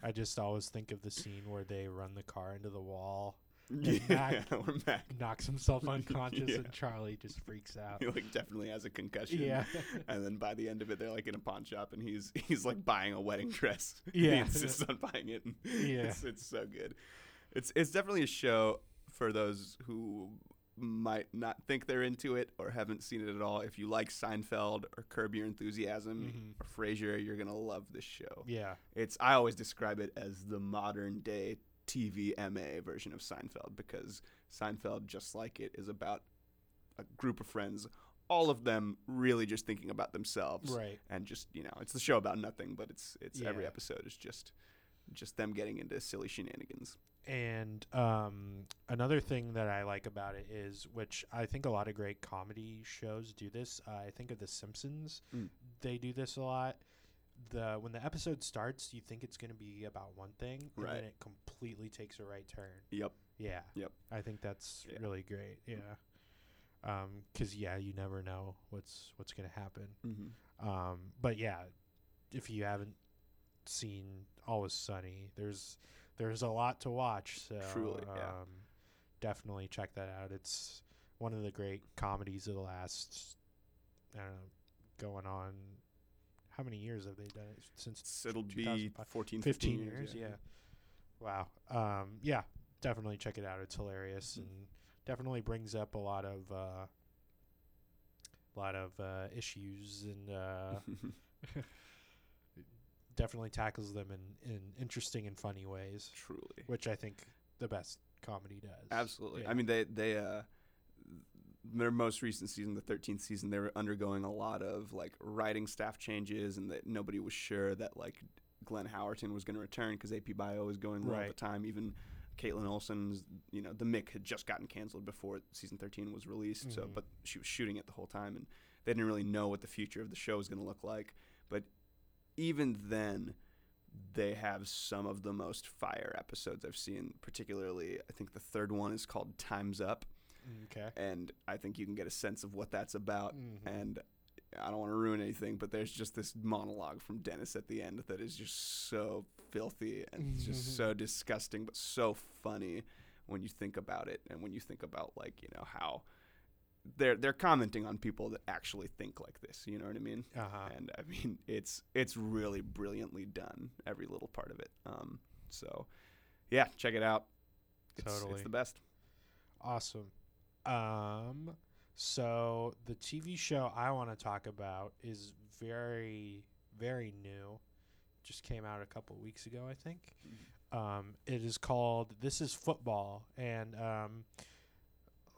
I just always think of the scene where they run the car into the wall, yeah, Mac- or Mac. knocks himself unconscious, Yeah. and Charlie just freaks out. He like definitely has a concussion. Yeah, And then by the end of it, they're like in a pawn shop, and he's he's like buying a wedding dress. Yeah. he insists on buying it. And Yeah. it's, it's so good. It's it's definitely a show for those who might not think they're into it or haven't seen it at all. If you like Seinfeld or Curb Your Enthusiasm Mhm. or Frasier, you're gonna love this show. yeah, It's I always describe it as the modern day TV MA version of Seinfeld because Seinfeld, just like it, is about a group of friends, all of them really just thinking about themselves right. and just you know, it's the show about nothing, but it's it's every episode is just just them getting into silly shenanigans. And um, another thing that I like about it is, which I think a lot of great comedy shows do this. Uh, I think of The Simpsons; Mm. they do this a lot. The when the episode starts, you think it's going to be about one thing, and Right. then it completely takes a right turn. Yep. Yeah. Yep. I think that's Yeah. really great. Yeah. Um, cause yeah, you never know what's what's going to happen. Mm-hmm. Um, but yeah, if you haven't seen Always Sunny, there's there's a lot to watch. So Truly, yeah. um, definitely check that out. It's one of the great comedies of the last I don't know, going on. How many years have they done it since? It'll be 2005. 14, 15 15 years, yeah. Wow. Um, yeah, definitely check it out. It's hilarious Mhm. and definitely brings up a lot of uh, a lot of uh, issues and uh, definitely tackles them in, in interesting and funny ways, Truly. which I think the best comedy does. Absolutely. Yeah. I mean, they they uh, their most recent season, the 13th season, they were undergoing a lot of like writing staff changes, and that nobody was sure that like Glenn Howerton was going to return because AP Bio was going well at the time. Even Kaitlin Olson's, you know, the Mick had just gotten canceled before season 13 was released. So, Mhm. but she was shooting it the whole time, and they didn't really know what the future of the show was going to look like. But even then, they have some of the most fire episodes I've seen. Particularly, I think the third one is called "Times Up," Okay. and I think you can get a sense of what that's about. Mhm. And I don't want to ruin anything, but there's just this monologue from Dennis at the end that is just so filthy and just so disgusting, but so funny when you think about it, and when you think about like you know how they're they're commenting on people that actually think like this. You know what I mean? Uh-huh. and I mean it's it's really brilliantly done every little part of it. Um, so yeah, check it out. It's, Totally. it's the best. Awesome. Um, so the TV show I want to talk about is very, very new. Just came out a couple weeks ago, I think. Um, it is called This Is Football, and um,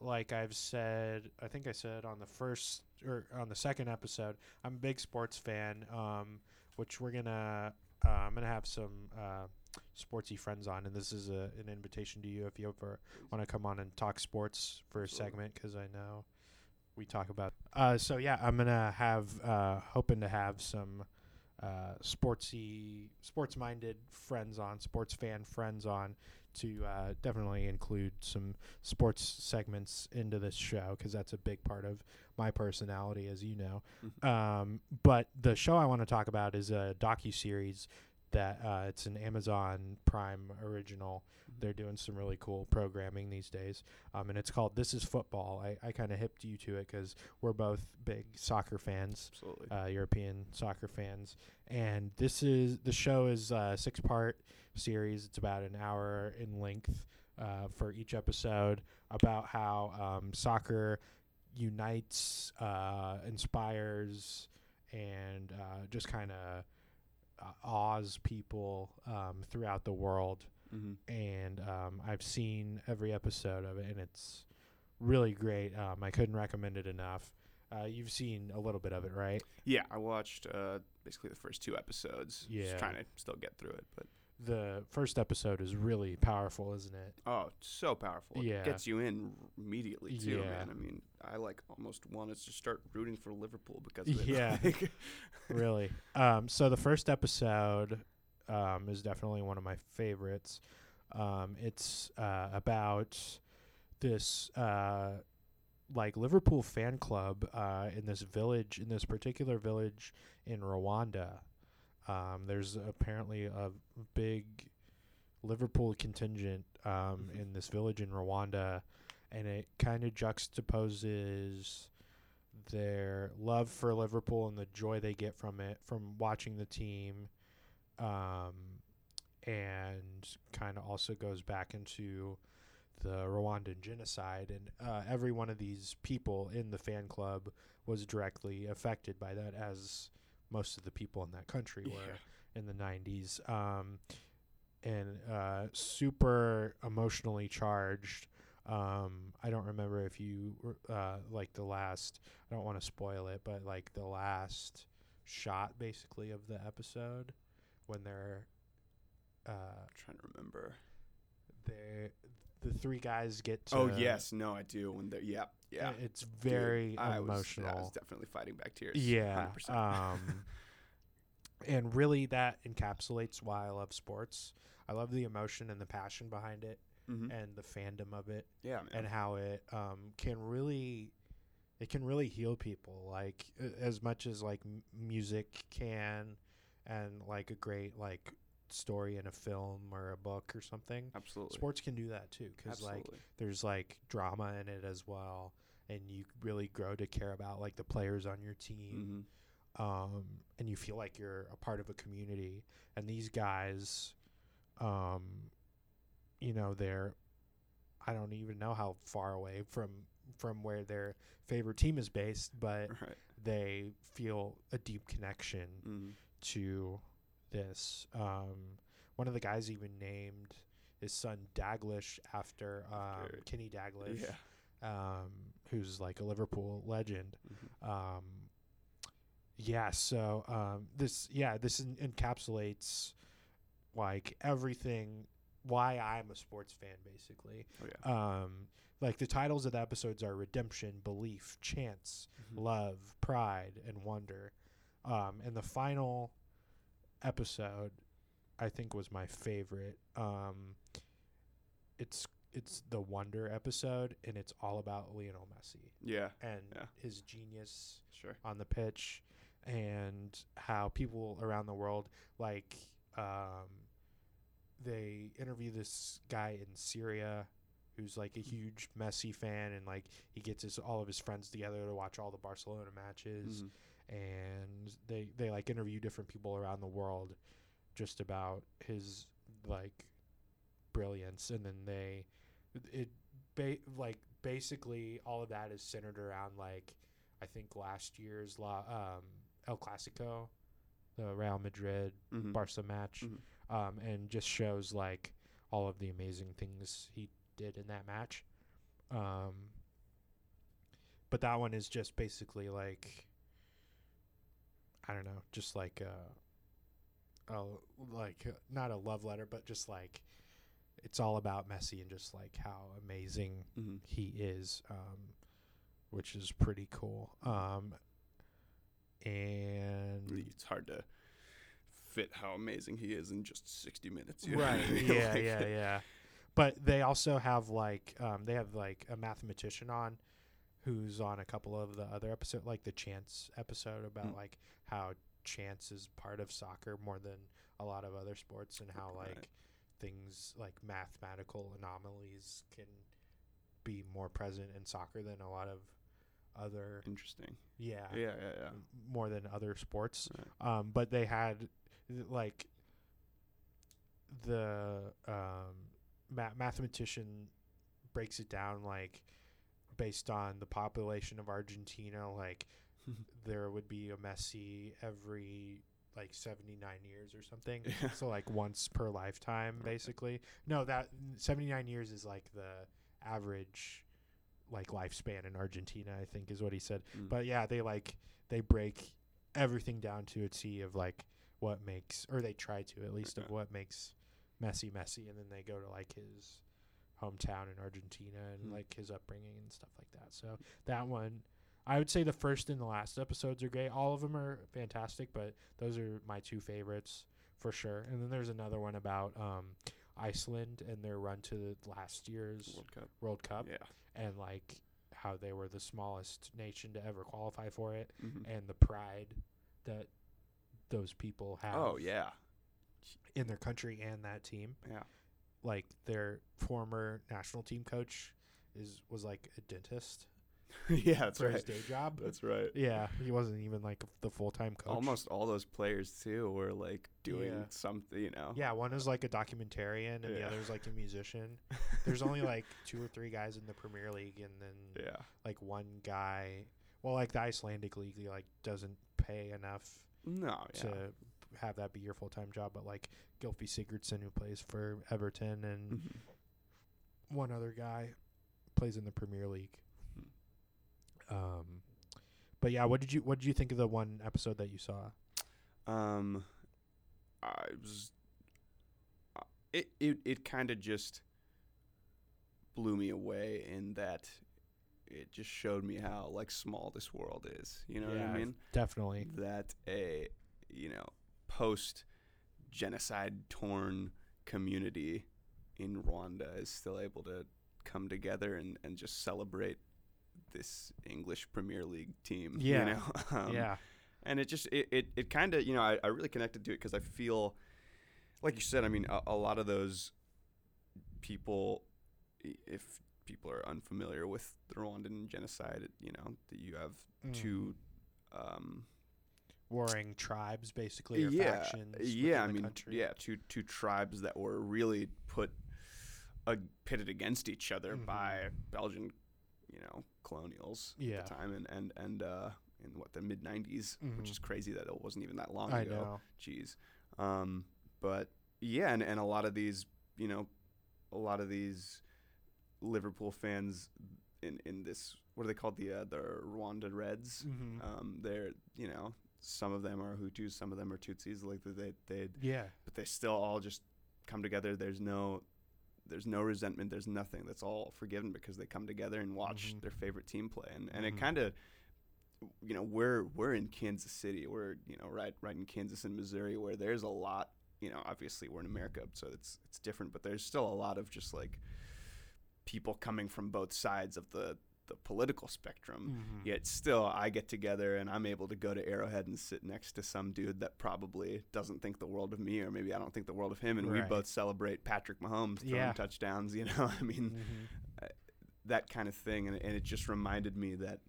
like I've said, I think I said on the first or on the second episode, I'm a big sports fan. Um, which we're gonna, uh, I'm gonna have some uh, sportsy friends on, and this is a, an invitation to you if you ever want to come on and talk sports for a Absolutely. segment because I know we talk about. Uh, so yeah, I'm gonna have uh, hoping to have some uh, sportsy, sports-minded friends on, sports fan friends on to uh, definitely include some sports segments into this show because that's a big part of my personality, as you know. Mhm. Um, but the show I want to talk about is a docu series that uh, it's an Amazon Prime original. Mhm. They're doing some really cool programming these days, um, and it's called "This Is Football." I, I kind of hipped you to it because we're both big soccer fans Absolutely. uh, European soccer fans. And this is the show is a six part series. It's about an hour in length uh, for each episode about how um, soccer unites, uh, inspires, and uh, just kind of uh, awes people um, throughout the world. mm-hmm. And um, I've seen every episode of it, and it's really great. Um, I couldn't recommend it enough. Uh, you've seen a little bit of it, right? Yeah, I watched uh, basically the first two episodes. Yeah. Just trying to still get through it, but the first episode is really powerful, isn't it? oh, it's so powerful. Yeah. It gets you in immediately too, Yeah. man. I mean, I like almost wanted to start rooting for Liverpool because of it. Yeah. Like, really. Um, so the first episode um, is definitely one of my favorites. Um, it's uh, about this uh, like Liverpool fan club uh, in this village, in this particular village in Rwanda. Um, there's apparently a big Liverpool contingent um, Mhm. in this village in Rwanda, and it kind of juxtaposes their love for Liverpool and the joy they get from it, from watching the team, um, and kind of also goes back into the Rwandan genocide. And uh, every one of these people in the fan club was directly affected by that, as most of the people in that country yeah. were in the 90s. Um, and uh, super emotionally charged. Um, I don't remember if you uh, like the last. I don't want to spoil it, but like the last shot, basically, of the episode when they're uh, trying to remember. they the three guys get to. oh yes, no, I do. When they're yeah, yeah. It's Dude, very I was- emotional. I was definitely fighting back tears. Yeah. 100%. Um, and really, that encapsulates why I love sports. I love the emotion and the passion behind it, Mhm. and the fandom of it, yeah, man. and how it um, can really, it can really heal people. Like as much as like m- music can, and like a great like story in a film or a book or something. Absolutely. Sports can do that too, because like there's like drama in it as well, and you really grow to care about like the players on your team hmm um, and you feel like you're a part of a community. And these guys, um, you know, they're I don't even know how far away from from where their favorite team is based, but Right. they feel a deep connection hmm to this. Um, one of the guys even named his son Dalglish after um, Kenny Dalglish, Yeah. um, who's like a Liverpool legend Mhm. um yeah so um this yeah this en- encapsulates like everything why i'm a sports fan basically Oh yeah. um like the titles of the episodes are redemption belief chance Mhm. love pride and wonder um and the final episode i think was my favorite um it's it's the wonder episode and it's all about lionel messi Yeah. and Yeah. his genius Sure. on the pitch and how people around the world like um they interview this guy in Syria who's like a huge Messi fan and like he gets his all of his friends together to watch all the Barcelona matches Mhm. And they they like interview different people around the world just about his like brilliance and then they it ba- like basically all of that is centered around like I think last year's la- um El Clasico the Real Madrid Mhm. Barca match Mhm. um and just shows like all of the amazing things he did in that match um but that one is just basically like I don't know, just like a, a like uh, not a love letter, but just like it's all about Messi and just like how amazing Mhm. he is, um, which is pretty cool. Um, and It's hard to fit how amazing he is in just 60 minutes. you know? right, Like, yeah, yeah, yeah. but they also have like um, they have like a mathematician on who's on a couple of the other episode like the chance episode about Mm. like how chance is part of soccer more than a lot of other sports and how Right. like things like mathematical anomalies can be more present in soccer than a lot of other Interesting. yeah, Yeah, yeah, yeah. more than other sports Right. um, but they had like the um, ma- mathematician breaks it down like based on the population of Argentina like there would be a Messi every like 79 years or something. Yeah. so like once per lifetime basically. No that 79 years is like the average like lifespan in Argentina I think is what he said. Mm. but yeah, they like they break everything down to a T of like what makes or they try to at least of what makes Messi Messi and then they go to like his hometown in Argentina and Hmm. like his upbringing and stuff like that. So that one I would say the first and the last episodes are great. All of them are fantastic, but those are my two favorites for sure. And then there's another one about um Iceland and their run to the last year's World Cup. World Cup Yeah. and like how they were the smallest nation to ever qualify for it Mhm. and the pride that those people have Oh yeah. in their country and that team. Yeah. Like their former national team coach is was like a dentist yeah, that's for his right. day job. That's right. yeah, he wasn't even like the full time coach. Almost all those players too were like doing Yeah. something, you know. Yeah, one is like a documentarian and the other is like a musician. There's only like two or three guys in the Premier League and then yeah. like one guy well like the Icelandic league like doesn't pay enough No, yeah. Have that be your full time job, but like Gylfi Sigurdsson who plays for Everton and Mhm. one other guy plays in the Premier League. Hmm. Um, but yeah, what did you what did you think of the one episode that you saw? Um, I was. uh, It it it kind of just blew me away in that it just showed me how like small this world is. You know what I mean? Definitely. That a you know post genocide torn community in Rwanda is still able to come together and, and just celebrate this English Premier League team. Yeah. You know? Um, yeah. and it just it, it, it kind of you know I, I really connected to it because i feel like you said i mean a, a lot of those people if people are unfamiliar with the rwandan genocide you know that you have Mm. two um warring tribes basically or yeah factions. yeah i mean country. yeah two two tribes that were really put uh, pitted against each other Mhm. by belgian you know colonials Yeah. at the time and and and uh in what the mid 90s which Mhm. is crazy that it wasn't even that long I ago know. Jeez. Um, but yeah, and, and a lot of these, you know, a lot of these Liverpool fans in, in this, what are they called? The uh, the Rwanda Reds. Mhm. Um, they're, you know, some of them are Hutus, some of them are Tutsis. Like they they, yeah. but they still all just come together. There's no. There's no resentment. There's nothing. That's all forgiven because they come together and watch Mhm. their favorite team play, and and it Mhm. kind of, you know, we're we're in Kansas City. We're you know right right in Kansas and Missouri, where there's a lot. You know, obviously we're in America, so it's it's different. But there's still a lot of just like people coming from both sides of the the political spectrum. Mhm. Yet still, I get together and I'm able to go to Arrowhead and sit next to some dude that probably doesn't think the world of me, or maybe I don't think the world of him, and we both celebrate Patrick Mahomes throwing Yeah. touchdowns. You know, I mean, Mhm. that kind of thing, and, and it just reminded me that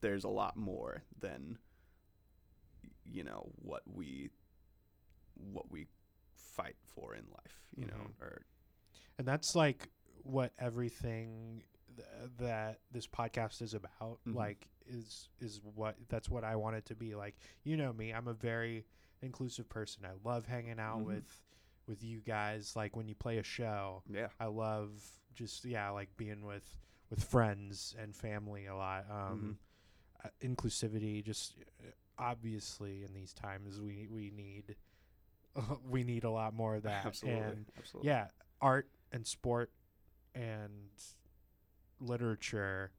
there's a lot more than you know what we what we fight for in life. You know, Mhm. or And that's like what everything th- that this podcast is about. Mhm. Like is is what that's what I want it to be. Like you know me, I'm a very inclusive person. I love hanging out Mhm. with with you guys. Like when you play a show, yeah, I love just yeah, like being with with friends and family a lot. Um, uh, inclusivity, just uh, obviously in these times we we need we need a lot more of that. absolutely, And absolutely. yeah, art and sport and literature.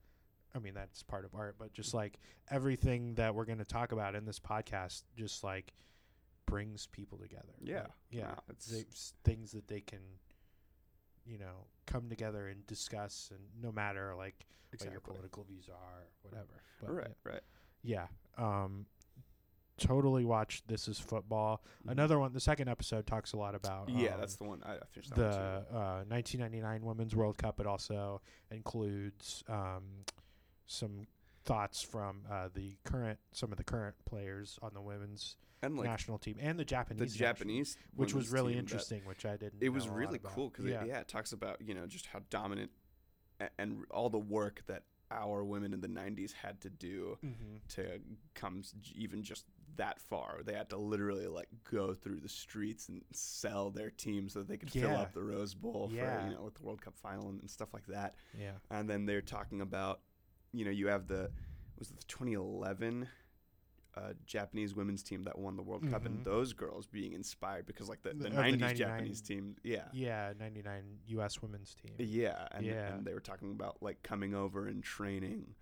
I mean, that's part of art, but just like everything that we're going to talk about in this podcast, just like brings people together. Yeah. Like, yeah. They, things that they can, you know come together and discuss, and no matter like what your political views are, whatever. But Right, right. Yeah. yeah. Um, totally watched This Is Football. Mhm. Another one. The second episode talks a lot about. Yeah, um, that's the one I, I finished. The uh, 1999 Women's World Cup. It also includes um, some thoughts from uh, the current, some of the current players on the women's and like national team and the the Japanese, national- Japanese, which was really interesting, which I didn't. it was know a lot really cool because yeah, it, yeah, it talks about you know just how dominant a- and all the work that our women in the 90s had to do hmm to come even just that far. They had to literally like go through the streets and sell their team so that they could fill up the Rose Bowl for you know with the World Cup final and, and stuff like that. yeah, And then they're talking about you know you have the was it the 2011 uh, Japanese women's team that won the World Cup, and Mhm. those girls being inspired because like the, The- the, of the 90s Japanese team, yeah, yeah. 99 U.S. women's team. yeah, and, Yeah. and they were talking about like coming over and training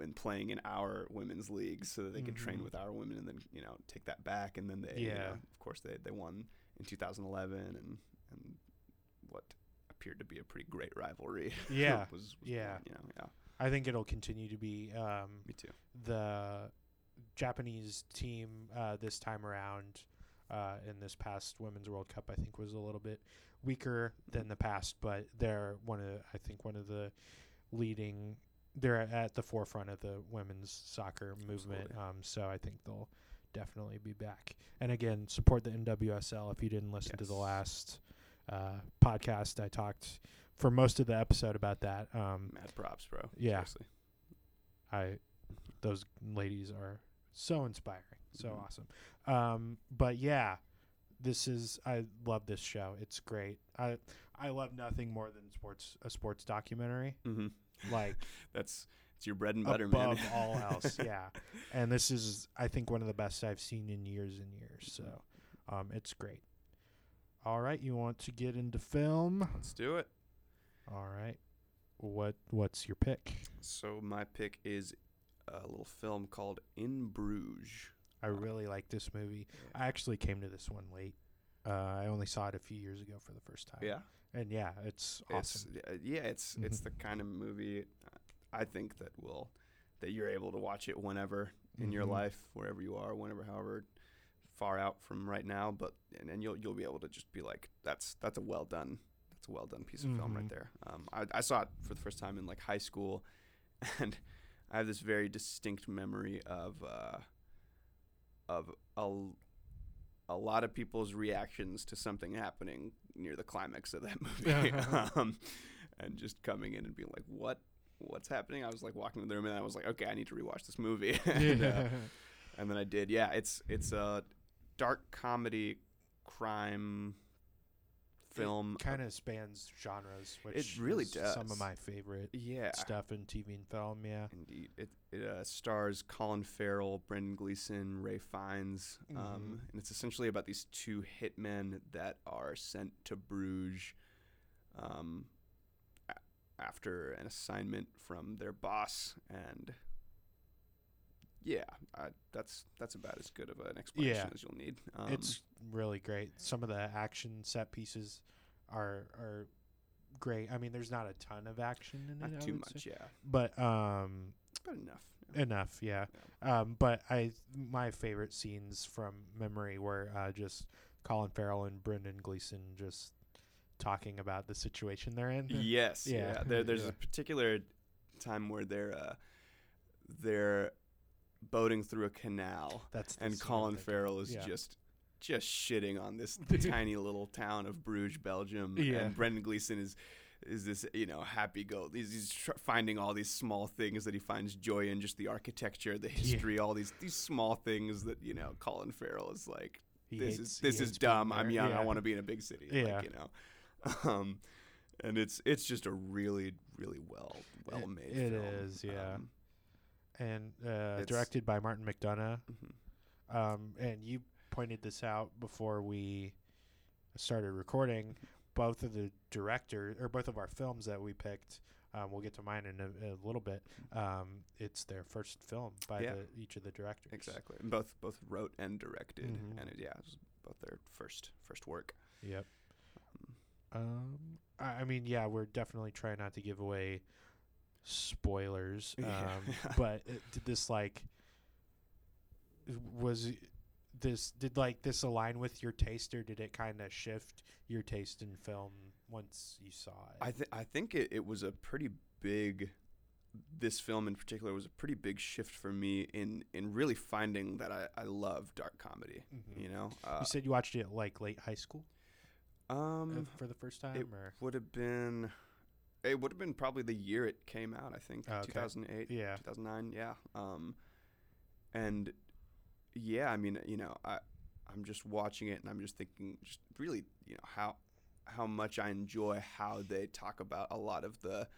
and playing in our women's league so that they could train Mhm. with our women and then you know take that back and then they you Yeah. know, of course they they won in 2011 and and what appeared to be a pretty great rivalry Yeah, was, was yeah. you know yeah I think it'll continue to be um, me too the Japanese team uh, this time around uh, in this past Women's World Cup. I think was a little bit weaker than the past, but they're one of I think one of the leading. They're at the forefront of the women's soccer movement, um, so I think they'll definitely be back. And again, support the NWSL. If you didn't listen to the last uh, podcast, I talked for most of the episode about that. Um, mad props bro Yeah. seriously. I those ladies are so inspiring, so Mhm. awesome. Um, but yeah, this is I love this show. It's great. I I love nothing more than sports a sports documentary Mhm. Like that's it's your bread and butter man above all else. Yeah, and this is I think one of the best I've seen in years and years. So, um, it's great. All right, you want to get into film? let's do it All right. What what's your pick? so my pick is a little film called In Bruges I really like this movie. I actually came to this one late. Uh, I only saw it a few years ago for the first time. yeah and yeah, it's awesome. It's uh, yeah, it's it's Mhm. the kind of movie uh, I think that will that you're able to watch it whenever in your Mhm. life, wherever you are, whenever however far out from right now, but and, and you'll you'll be able to just be like that's that's a well done that's a well done piece of film right Mhm. there. Um, I, I saw it for the first time in like high school, and I have this very distinct memory of uh, of a a lot of people's reactions to something happening near the climax of that movie, um, and just coming in and being like, "What? What's happening?" I was like walking in the room, and I was like, "Okay, I need to rewatch this movie." and, uh, and then I did. Yeah, it's it's a dark comedy crime film. kind of spans genres, which it really is Some of my favorite yeah, stuff in TV and film. Yeah. Indeed, it it uh, stars Colin Farrell, Brendan Gleeson, Ralph Fiennes, um, Mhm. and it's essentially about these two hitmen that are sent to Bruges um, a- after an assignment from their boss, and yeah, I, that's that's about as good of an explanation Yeah. as you'll need. Um, it's really great. Some of the action set pieces are are great. I mean, there's not a ton of action in it, not too much, say. yeah, but um, but enough. yeah. enough. Yeah. Um, but I my favorite scenes from memory were uh, just Colin Farrell and Brendan Gleeson just talking about the situation they're in. Yes, Yeah. yeah. There, there's Yeah. a particular time where they're uh, they're boating through a canal, That's and Colin Farrell is Yeah. just just shitting on this tiny little town of Bruges, Belgium, Yeah. and Brendan Gleeson is is this you know happy go he's, he's tr- finding all these small things that he finds joy in just the architecture the history all these these small things that you know Colin Farrell is like He this hates- is this is dumb. I'm young. I want to be in a big city. Yeah. Like, you know. Um, and it's it's just a really really well well made. it film. is, yeah. Um, and uh, directed by Martin McDonagh. mhm. Um, and you pointed this out before we started recording. Both of the director or both of our films that we picked, um, we'll get to mine in a, a little bit. Um, it's their first film by Yeah. the, each of the directors. Exactly. And both both wrote and directed, Mhm. and it, yeah, it was both their first first work. Yep. Um, I I mean, yeah, we're definitely trying not to give away spoilers. Um, but it, did this like was this did like this align with your taste, or did it kind of shift your taste in film once you saw it? I think I think it, it was a pretty big. This film in particular was a pretty big shift for me in in really finding that I, I love dark comedy. Mhm. You know, uh, you said you watched it like late high school uh, um, for the first time, it or would have been it would have been probably the year it came out. I think Oh, Okay. 2008, yeah, 2009. Yeah. Um, and yeah, I mean, you know, I I'm just watching it and I'm just thinking, just really, you know, how how much I enjoy how they talk about a lot of the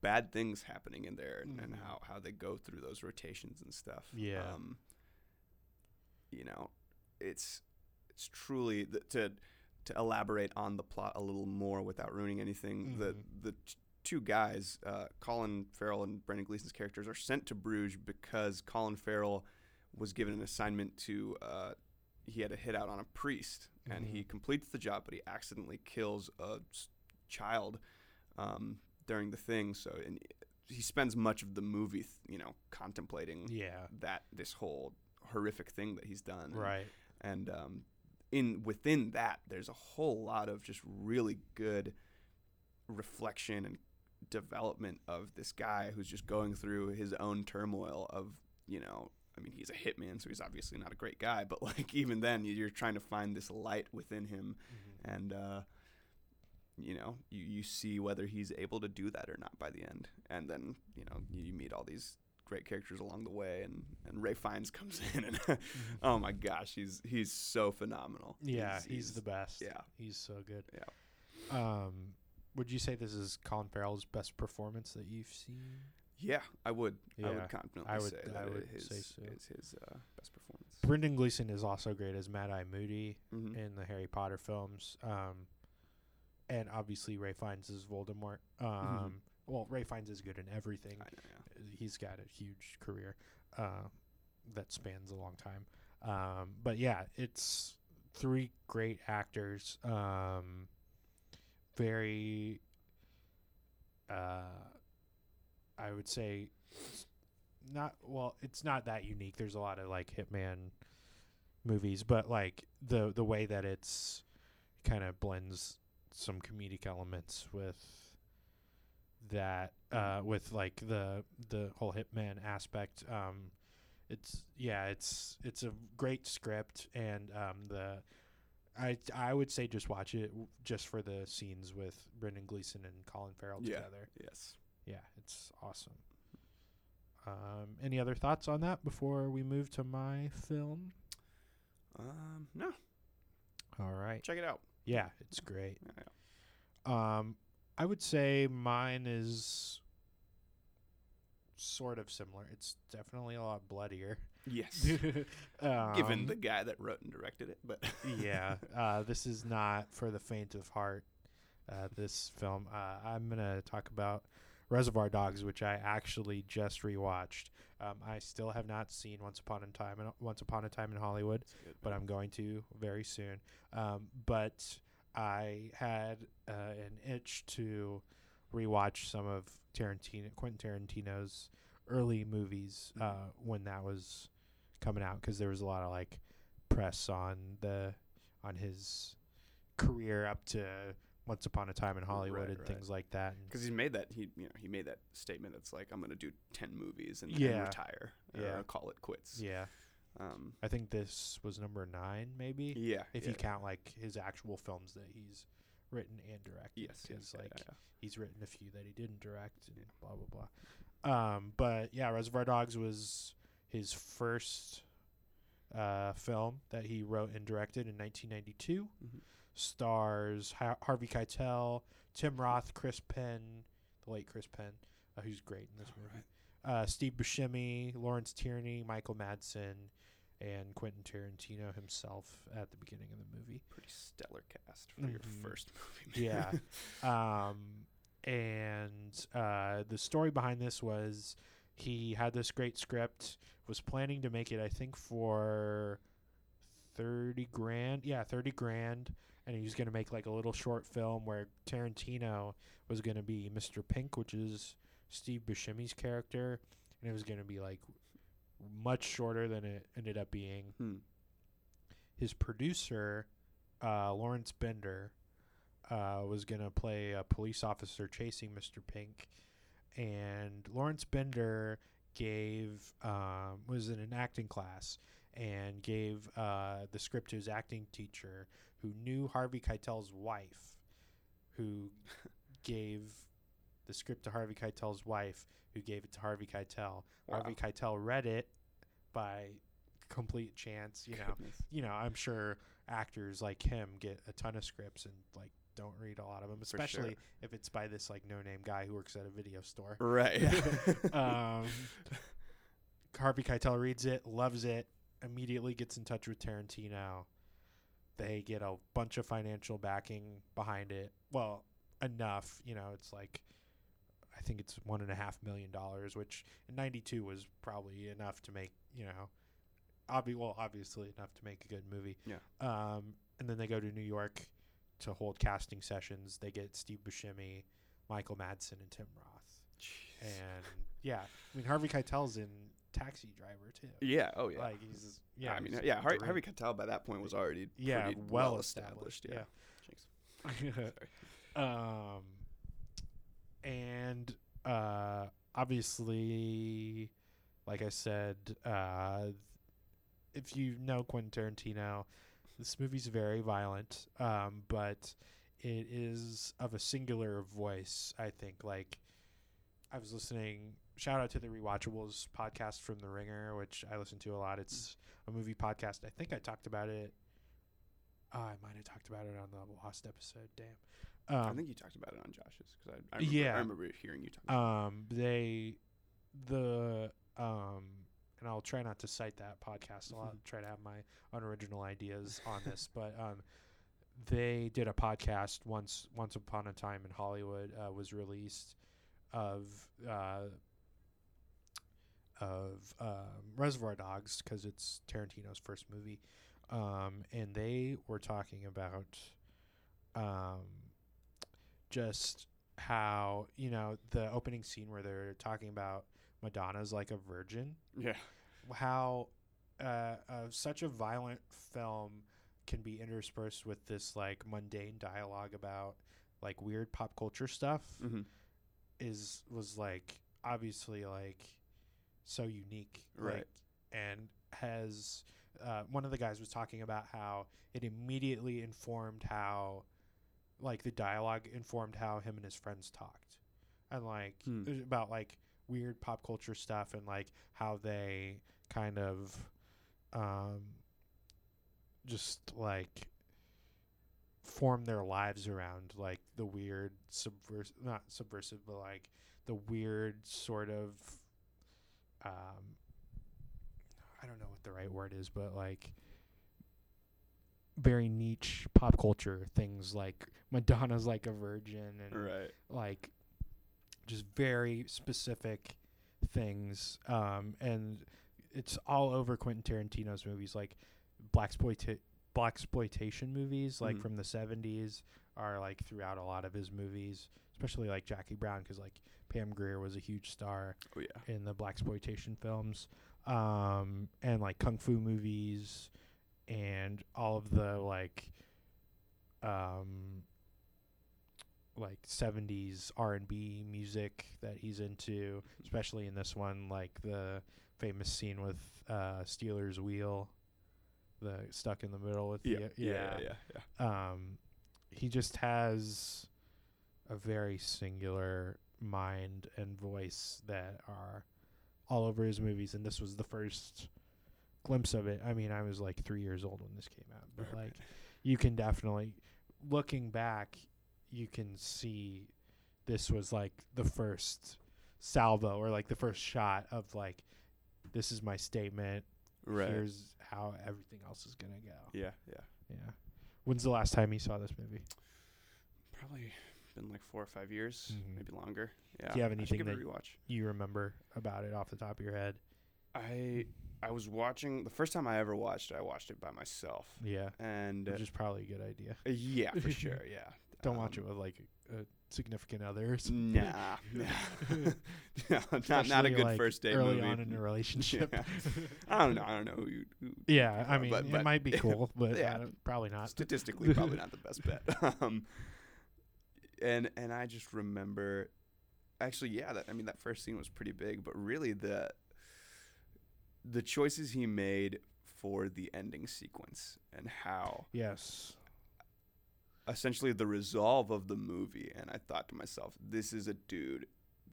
bad things happening in there and, and Mhm. how how they go through those rotations and stuff. Yeah. Um, you know, it's it's truly the, to to elaborate on the plot a little more without ruining anything. The Mhm. the t- two guys, uh, Colin Farrell and Brendan Gleeson's characters, are sent to Bruges because Colin Farrell was given an assignment to. Uh, he had to hit out on a priest, and he Mhm. completes the job, but he accidentally kills a child um, during the thing. So, and he spends much of the movie, th- you know, contemplating yeah, that this whole horrific thing that he's done. And- right, And um, in within that, there's a whole lot of just really good reflection and development of this guy who's just going through his own turmoil of, you know, I mean, he's a hitman, so he's obviously not a great guy, but like even then, you're trying to find this light within him, Mhm. and uh, you know, you you see whether he's able to do that or not by the end, and then you know, you meet all these great characters along the way, and and Ralph Fiennes comes in, and oh my gosh, he's he's so phenomenal. yeah, he's, the best. yeah. he's so good. Yeah. Um, would you say this is Colin Farrell's best performance that you've seen? Yeah, I would. I would confidently I would- say I that would his, say so. is his uh, best performance. Brendan Gleeson is also great as Mad Eye Moody Mhm. in the Harry Potter films. Um, and obviously Ralph Fiennes is Voldemort. Um, well, Ralph Fiennes is good in everything. I know, yeah. He's got a huge career uh, that spans a long time. Um, but yeah, it's three great actors. Um, very, uh, I would say, not well. It's not that unique. There's a lot of like Hitman movies, but like the the way that it's kind of blends some comedic elements with that uh with like the the whole hitman aspect um it's yeah it's it's a great script and um the I I would say just watch it just for the scenes with Brendan Gleeson and Colin Farrell Yeah. together. Yes. Yeah, it's awesome. Um, any other thoughts on that before we move to my film? Um, no, All right. check it out. Yeah, it's great. Yeah. Um, I would say mine is sort of similar. It's definitely a lot bloodier. Yes. Given Um, the guy that wrote and directed it, but yeah, uh, this is not for the faint of heart. Uh, this film, uh, I'm gonna talk about Reservoir Dogs, which I actually just rewatched. Um, I still have not seen Once Upon a Time in Once Upon a Time in Hollywood, good, but. I'm going to very soon. Um, but I had uh, an itch to rewatch some of Tarantino, Quentin Tarantino's early movies uh, Mhm. when that was coming out because there was a lot of like press on the on his career up to Once Upon a Time in Hollywood Right, and right. things like that. Because he made that he you know he made that statement that's like I'm gonna do ten movies and, Yeah. and retire Yeah. or call it quits. yeah, Um. I think this was number nine, maybe. Yeah. if yeah. you count like his actual films that he's written and directed. Yes. because yeah, like yeah, he's written a few that he didn't direct and blah blah blah. Um, but yeah, Reservoir Dogs was his first uh, film that he wrote and directed in 1992. Mhm. Stars ha- Harvey Keitel, Tim Roth, Chris Penn, the late Chris Penn, uh, who's great in this All movie. right. Uh, Steve Buscemi, Lawrence Tierney, Michael Madsen, and Quentin Tarantino himself at the beginning of the movie. Pretty stellar cast for your Mhm. first movie. Yeah. um, and uh, the story behind this was he had this great script, was planning to make it, I think, for thirty grand. Yeah, thirty grand, and he was going to make like a little short film where Tarantino was going to be Mr. Pink, which is Steve Buscemi's character, and it was going to be like much shorter than it ended up being. Hmm. His producer, uh, Lawrence Bender, uh, was going to play a police officer chasing Mr. Pink, and Lawrence Bender gave um, was in an acting class and gave uh, the script to his acting teacher who knew Harvey Keitel's wife, who gave the script to Harvey Keitel's wife, who gave it to Harvey Keitel. Wow. Harvey Keitel read it by complete chance. You know, Goodness. you know, I'm sure actors like him get a ton of scripts and like don't read a lot of them, For sure. especially if it's by this like no name guy who works at a video store. Right. um, Harvey Keitel reads it, loves it, immediately gets in touch with Tarantino. They get a bunch of financial backing behind it. Well, enough, you know. It's like I think it's one and a half million dollars, which in '92 was probably enough to make you know, obvi- well, obviously enough to make a good movie. Yeah. Um, and then they go to New York to hold casting sessions. They get Steve Buscemi, Michael Madsen, and Tim Roth. And yeah, I mean Harvey Keitel's in Taxi Driver too. yeah. Oh yeah. Like he's yeah. I mean, yeah. Har- great. Harvey Keitel by that point was already Yeah, pretty well well established, established. yeah. Jinx. Um, and uh, obviously, like I said, uh, if you know Quentin Tarantino, this movie's very violent, um, but it is of a singular voice. I think. Like, I was listening. Shout out to the Rewatchables podcast from The Ringer, which I listen to a lot. It's a movie podcast. I think I talked about it. Uh, I might have talked about it on the Lost episode. Damn. Um, I think you talked about it on Josh's because I, I remember, yeah. I remember hearing you talk. About um they the um and I'll try not to cite that podcast a lot try to have my unoriginal ideas on this but um they did a podcast once once upon a time in Hollywood uh, was released of uh of um, Reservoir Dogs because it's Tarantino's first movie um and they were talking about um just how you know the opening scene where they're talking about Madonna's like a virgin. Yeah. How uh, uh, such a violent film can be interspersed with this like mundane dialogue about like weird pop culture stuff Mm-hmm. is was like obviously like so unique Right. like, and has uh, one of the guys was talking about how it immediately informed how like the dialogue informed how him and his friends talked and like Hmm. about like weird pop culture stuff and like how they kind of um just like form their lives around like the weird subversive not subversive but like the weird sort of um I don't know what the right word is but like very niche pop culture things like Madonna's like a virgin and Right. like just very specific things um and it's all over Quentin Tarantino's movies like black blaxploitation movies like Mhm. from the 70s are like throughout a lot of his movies especially like Jackie Brown cuz like Pam Grier was a huge star Oh yeah. in the blaxploitation films um and like kung fu movies and all of the like um like 70s R&B music that he's into especially in this one like the famous scene with uh Stealers Wheel the stuck in the middle with Yeah. the Yeah. Yeah. Yeah. um, he just has a very singular mind and voice that are all over his movies, and this was the first glimpse of it. I mean, I was like three years old when this came out, but Right. like you can definitely, looking back, you can see this was like the first salvo or like the first shot of like this is my statement. Right. Here's how everything else is gonna go. yeah. Yeah. Yeah. When's the last time you saw this movie? Probably been like four or five years, Mhm. maybe longer. Yeah. Do you have anything give it a that- rewatch? You remember about it off the top of your head? I I was watching the first time I ever watched it. I watched it by myself, Yeah, and which uh, is probably a good idea. yeah, for sure, yeah. Don't watch it Um, with like a significant others. Nah, nah. no, not not a good like, first date early movie. on in a relationship. Yeah. I don't know. I don't know who. You, who Yeah, I mean, but- it might be cool, but Yeah. uh, probably not. statistically probably not the best bet. um, and and I just remember, actually, yeah, that I mean that first scene was pretty big, but really the the choices he made for the ending sequence and how Yes. Essentially the resolve of the movie, and I thought to myself, this is a dude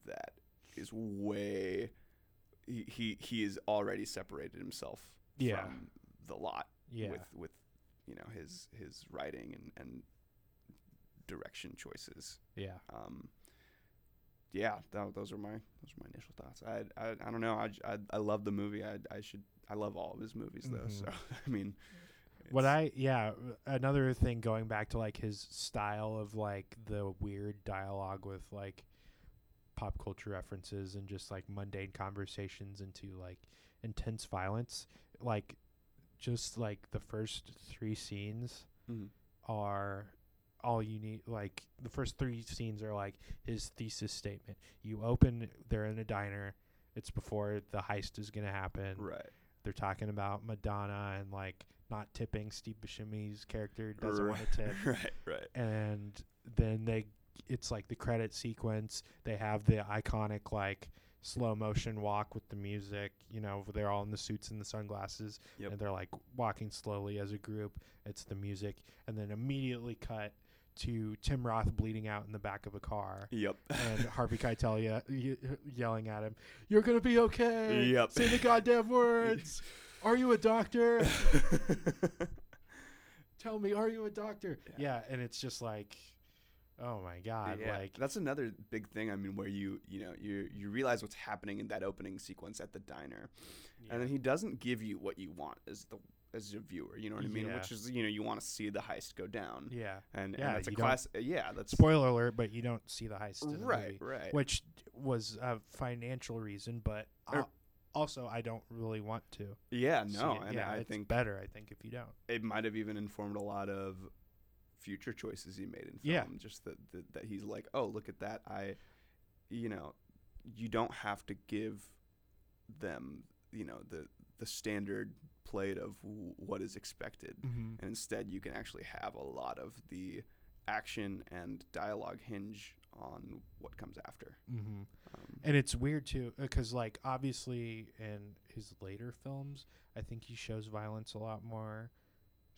that is way he he, he has already separated himself Yeah. from the lot Yeah. with with you know his his writing and and direction choices. yeah. Um, yeah, tho- those are my those are my initial thoughts. I I, I don't know. I I love the movie. I I should I love all of his movies though. Mhm. So I mean, What I yeah, another thing going back to like his style of like the weird dialogue with like pop culture references and just like mundane conversations into like intense violence, like just like the first 3 scenes Mhm. are all you need like the first 3 scenes are like his thesis statement. You open they're in a diner. It's before the heist is going to happen right they're talking about Madonna and like not tipping Steve Buscemi's character doesn't right, want to tip, right right and then they it's like the credit sequence. They have the iconic like slow motion walk with the music. You know, they're all in the suits and the sunglasses, Yep. and they're like walking slowly as a group. It's the music, and then immediately cut to Tim Roth bleeding out in the back of a car. Yep. And Harvey Keitel ye- ye- yelling at him, "You're gonna be okay. Yep. Say the goddamn words. Are you a doctor? Tell me, are you a doctor? Yeah. Yeah, and it's just like, oh my god, yeah, like that's another big thing. I mean, where you you know you you realize what's happening in that opening sequence at the diner, and then he doesn't give you what you want as the as a viewer. You know what I mean? Yeah. Which is you know you want to see the heist go down, yeah. and, Yeah, and that's a class. Yeah, that's Spoiler alert, but you don't see the heist in the right, movie, right. which was a financial reason, but Er- I'll- also I don't really want to. yeah, no, it. and yeah, I it's think better. I think if you don't. it might have even informed a lot of future choices he made in film. Yeah. Just that, that that he's like, oh, look at that. I, you know, you don't have to give them, you know, the the standard plate of w- what is expected, Mm-hmm. and instead you can actually have a lot of the action and dialogue hinge on what comes after. Mm-hmm. Um, And it's weird too, because like obviously in his later films, I think he shows violence a lot more.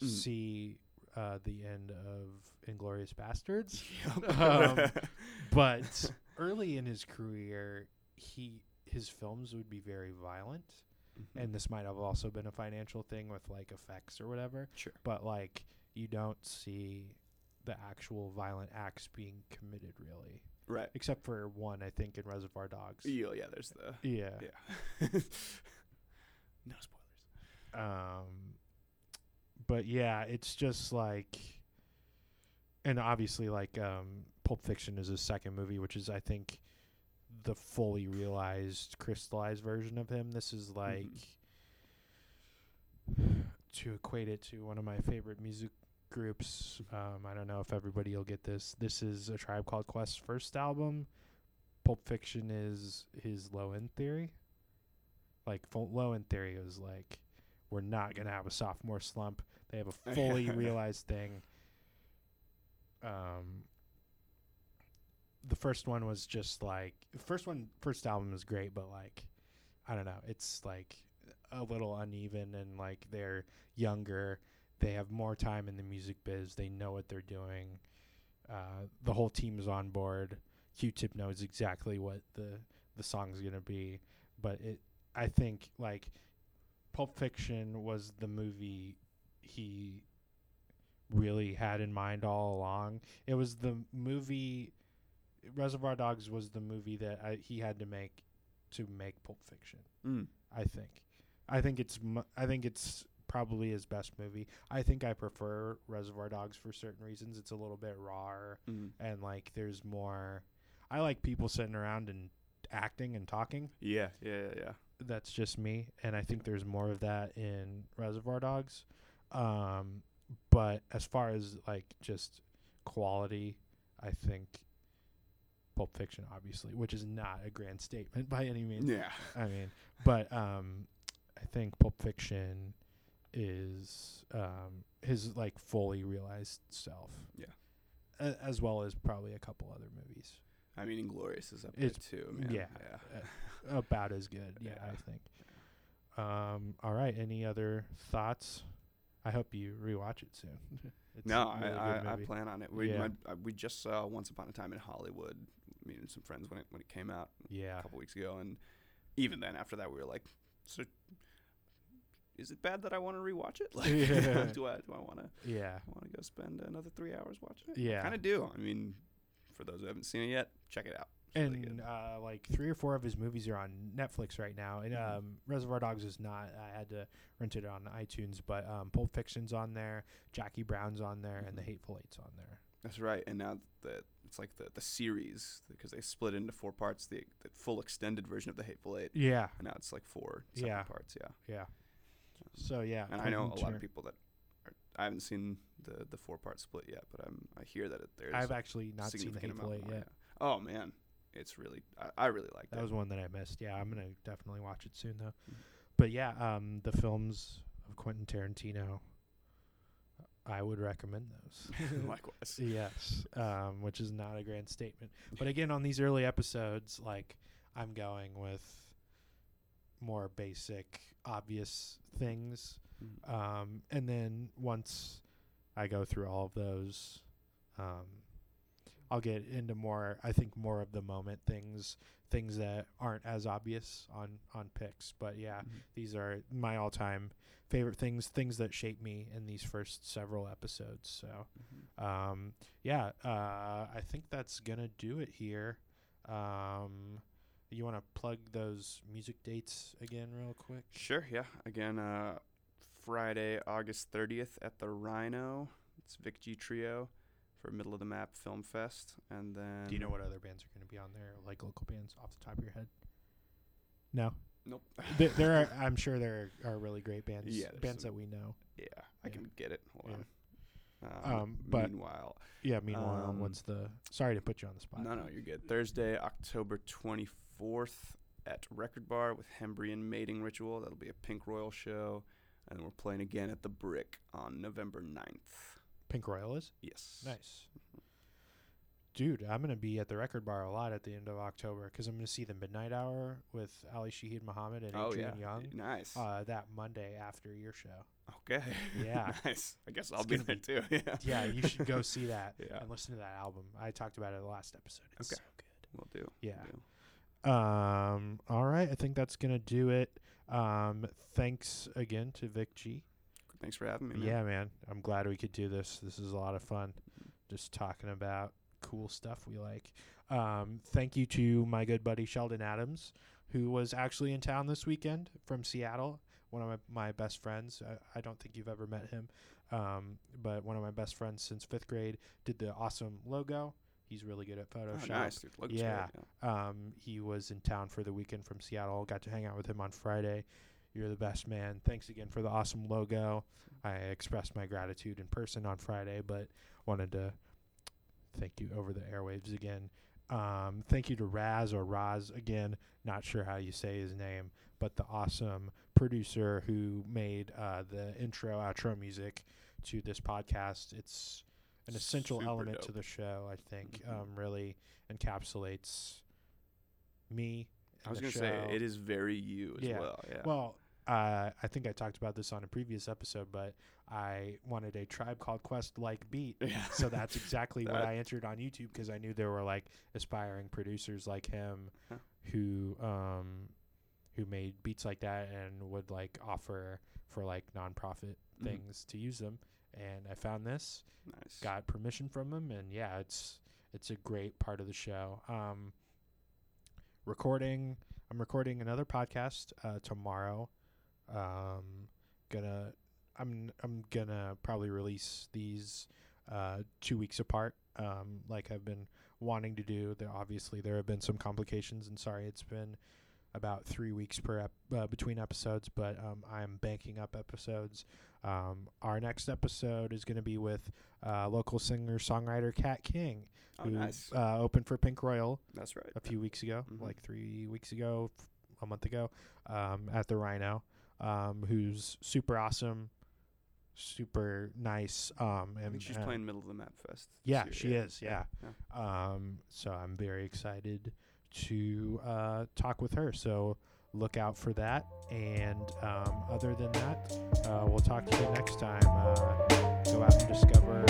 Mm. See uh, the end of Inglourious Basterds, Yep. Um, but early in his career, he his films would be very violent, Mhm. and this might have also been a financial thing with like effects or whatever. sure. But like you don't see the actual violent acts being committed really, Right. except for one I think in Reservoir Dogs. Yeah, yeah. There's the Yeah. yeah. no spoilers. Um, but yeah, it's just like, and obviously, like, um, Pulp Fiction is his second movie, which is, I think, the fully realized, crystallized version of him. This is like, to equate it to one of my favorite music groups. Um, I don't know if everybody will get this. This is a Tribe Called Quest's first album. Pulp Fiction is his Low End Theory. Like Fo- Low End Theory is like, we're not gonna have a sophomore slump. They have a fully realized thing. Um, the first one was just like the first one, first album is great, but like, I don't know, it's like a little uneven and like they're younger. They have more time in the music biz. They know what they're doing. Uh, the whole team is on board. Q-Tip knows exactly what the the song's gonna be, but it. I think like Pulp Fiction was the movie he really had in mind all along. It was the movie. Reservoir Dogs was the movie that I, he had to make to make Pulp Fiction. Mm. I think. I think it's mu- I think it's probably his best movie. I think I prefer Reservoir Dogs for certain reasons. It's a little bit rawer Mm. and like there's more I like people sitting around and acting and talking. Yeah, yeah, yeah, yeah. that's just me, and I think there's more of that in Reservoir Dogs. Um, but as far as like just quality, I think Pulp Fiction, obviously, which is not a grand statement by any means. Yeah. I mean, but um, I think Pulp Fiction is um his like fully realized self. Yeah. A- as well as probably a couple other movies. I mean, Inglourious is up It's- there too. Man. yeah. yeah. About as good, yeah, I think. Um, all right. Any other thoughts? I hope you rewatch it soon. No, really I, I, I plan on it. We Yeah. my, uh, we just saw Once Upon a Time in Hollywood. Me and some friends when it when it came out yeah. a couple weeks ago, and even then, after that, we were like, so. Is it bad that I want to rewatch it? Like, Yeah. do I do I want to Yeah. want to go spend another three hours watching it? Yeah. kind of do. I mean, for those who haven't seen it yet, check it out. It's and good. uh, like three or four of his movies are on Netflix right now. And Mhm. um, Reservoir Dogs is not. I had to rent it on iTunes, but um, Pulp Fiction's on there. Jackie Brown's on there, and The Mhm. Hateful Eight's on there. That's right. And now that it's like the the series because they split into four parts. The, the full extended version of the Hateful Eight, Yeah, and now it's like four separate Yeah. parts. Yeah. yeah. So yeah, And I know a lot of people that are, I haven't seen the the four part split yet, but I'm I hear that it, there's I've actually not seen The Hateful Eight yet. yeah. Oh man, it's really I, I really like that. That was one that I missed. Yeah, I'm gonna definitely watch it soon though. Mhm. But yeah, um, the films of Quentin Tarantino, I would recommend those. Likewise. yes, um, which is not a grand statement. But again, on these early episodes, like I'm going with more basic, obvious things, Mhm. um, and then once I go through all of those, um, I'll get into more. I think more of the moment things, things that aren't as obvious on on picks. But yeah, Mhm. these are my all-time favorite things, things that shape me in these first several episodes. So, Mhm. um, yeah, uh, I think that's gonna do it here. Um, you want to plug those music dates again, real quick? Sure. Yeah. Again, uh, Friday, August 30th at the Rhino. It's Vic G Trio for Middle of the Map Film Fest, and then Do you know what other bands are going to be on there, like local bands, off the top of your head? No, Nope. Th- there are. I'm sure there are really great bands. Yeah, bands that we know. Yeah, I Yeah. can get it. Hold Yeah. on. Um, Um, but- meanwhile, Yeah. Meanwhile, Um, what's the? Sorry to put you on the spot. no, no, you're good. Thursday, October 24th at Record Bar with Hembree and Mating Ritual. That'll be a Pink Royal show, and we're playing again at the Brick on November 9th. Pink Royal is Yes. nice. Dude, I'm gonna be at the record bar a lot at the end of October because I'm gonna see the Midnight Hour with Ali Shaheed Muhammad and Oh Adrian yeah. Younge Nice. uh, that Monday after your show. okay. yeah. nice. I guess I'll be gonna there too. Yeah. Yeah, you should go see that Yeah. and listen to that album. I talked about it in the last episode. It's Okay. so good. We'll do. Yeah. We'll do. Um. All right. I think that's gonna do it. Um. Thanks again to Vic G. Thanks for having me. Man. Yeah, man. I'm glad we could do this. This is a lot of fun. Just talking about cool stuff we like. Um. Thank you to my good buddy Sheldon Adams, who was actually in town this weekend from Seattle. One of my, my best friends. I, I don't think you've ever met him, um, but one of my best friends since fifth grade did the awesome logo. He's really good at Oh, Photoshop. nice. Dude. Yeah. Great. yeah. Um, he was in town for the weekend from Seattle. Got to hang out with him on Friday. You're the best man. Thanks again for the awesome logo. I expressed my gratitude in person on Friday, but wanted to thank you over the airwaves again. Um, thank you to Raz or Raz again. Not sure how you say his name, but the awesome producer who made uh, the intro outro music to this podcast. It's an essential Super element to the show. I think Mhm. um, really encapsulates me. I was gonna the say it is very you as Yeah. well. Yeah. Well, uh, I think I talked about this on a previous episode, but I wanted a Tribe Called Quest like beat. yeah. So that's exactly what I entered on YouTube because I knew there were like aspiring producers like him Huh. who um who made beats like that and would like offer for like nonprofit Mhm. things to use them. And I found this, nice. got permission from them, and yeah, it's it's a great part of the show. Um, recording, I'm recording another podcast uh, tomorrow. Um, gonna, I'm I'm gonna probably release these uh, two weeks apart, um, like I've been wanting to do. There obviously there have been some complications, and sorry it's been about three weeks per ep- uh, between episodes, but um, I'm banking up episodes. Um, our next episode is going to be with uh, local singer songwriter Kat King, Oh, who nice. uh, opened for Pink Royal That's right. a few weeks ago, Mhm. like three weeks ago, f- a month ago, um, at the Rhino. Um, who's super awesome, super nice. Um, I and think she's playing middle of the map fest. Yeah, year, she is. Yeah. yeah. Um, so I'm very excited to uh, talk with her. So look out for that. And um, other than that, uh, we'll talk to you next time. Uh, go out and discover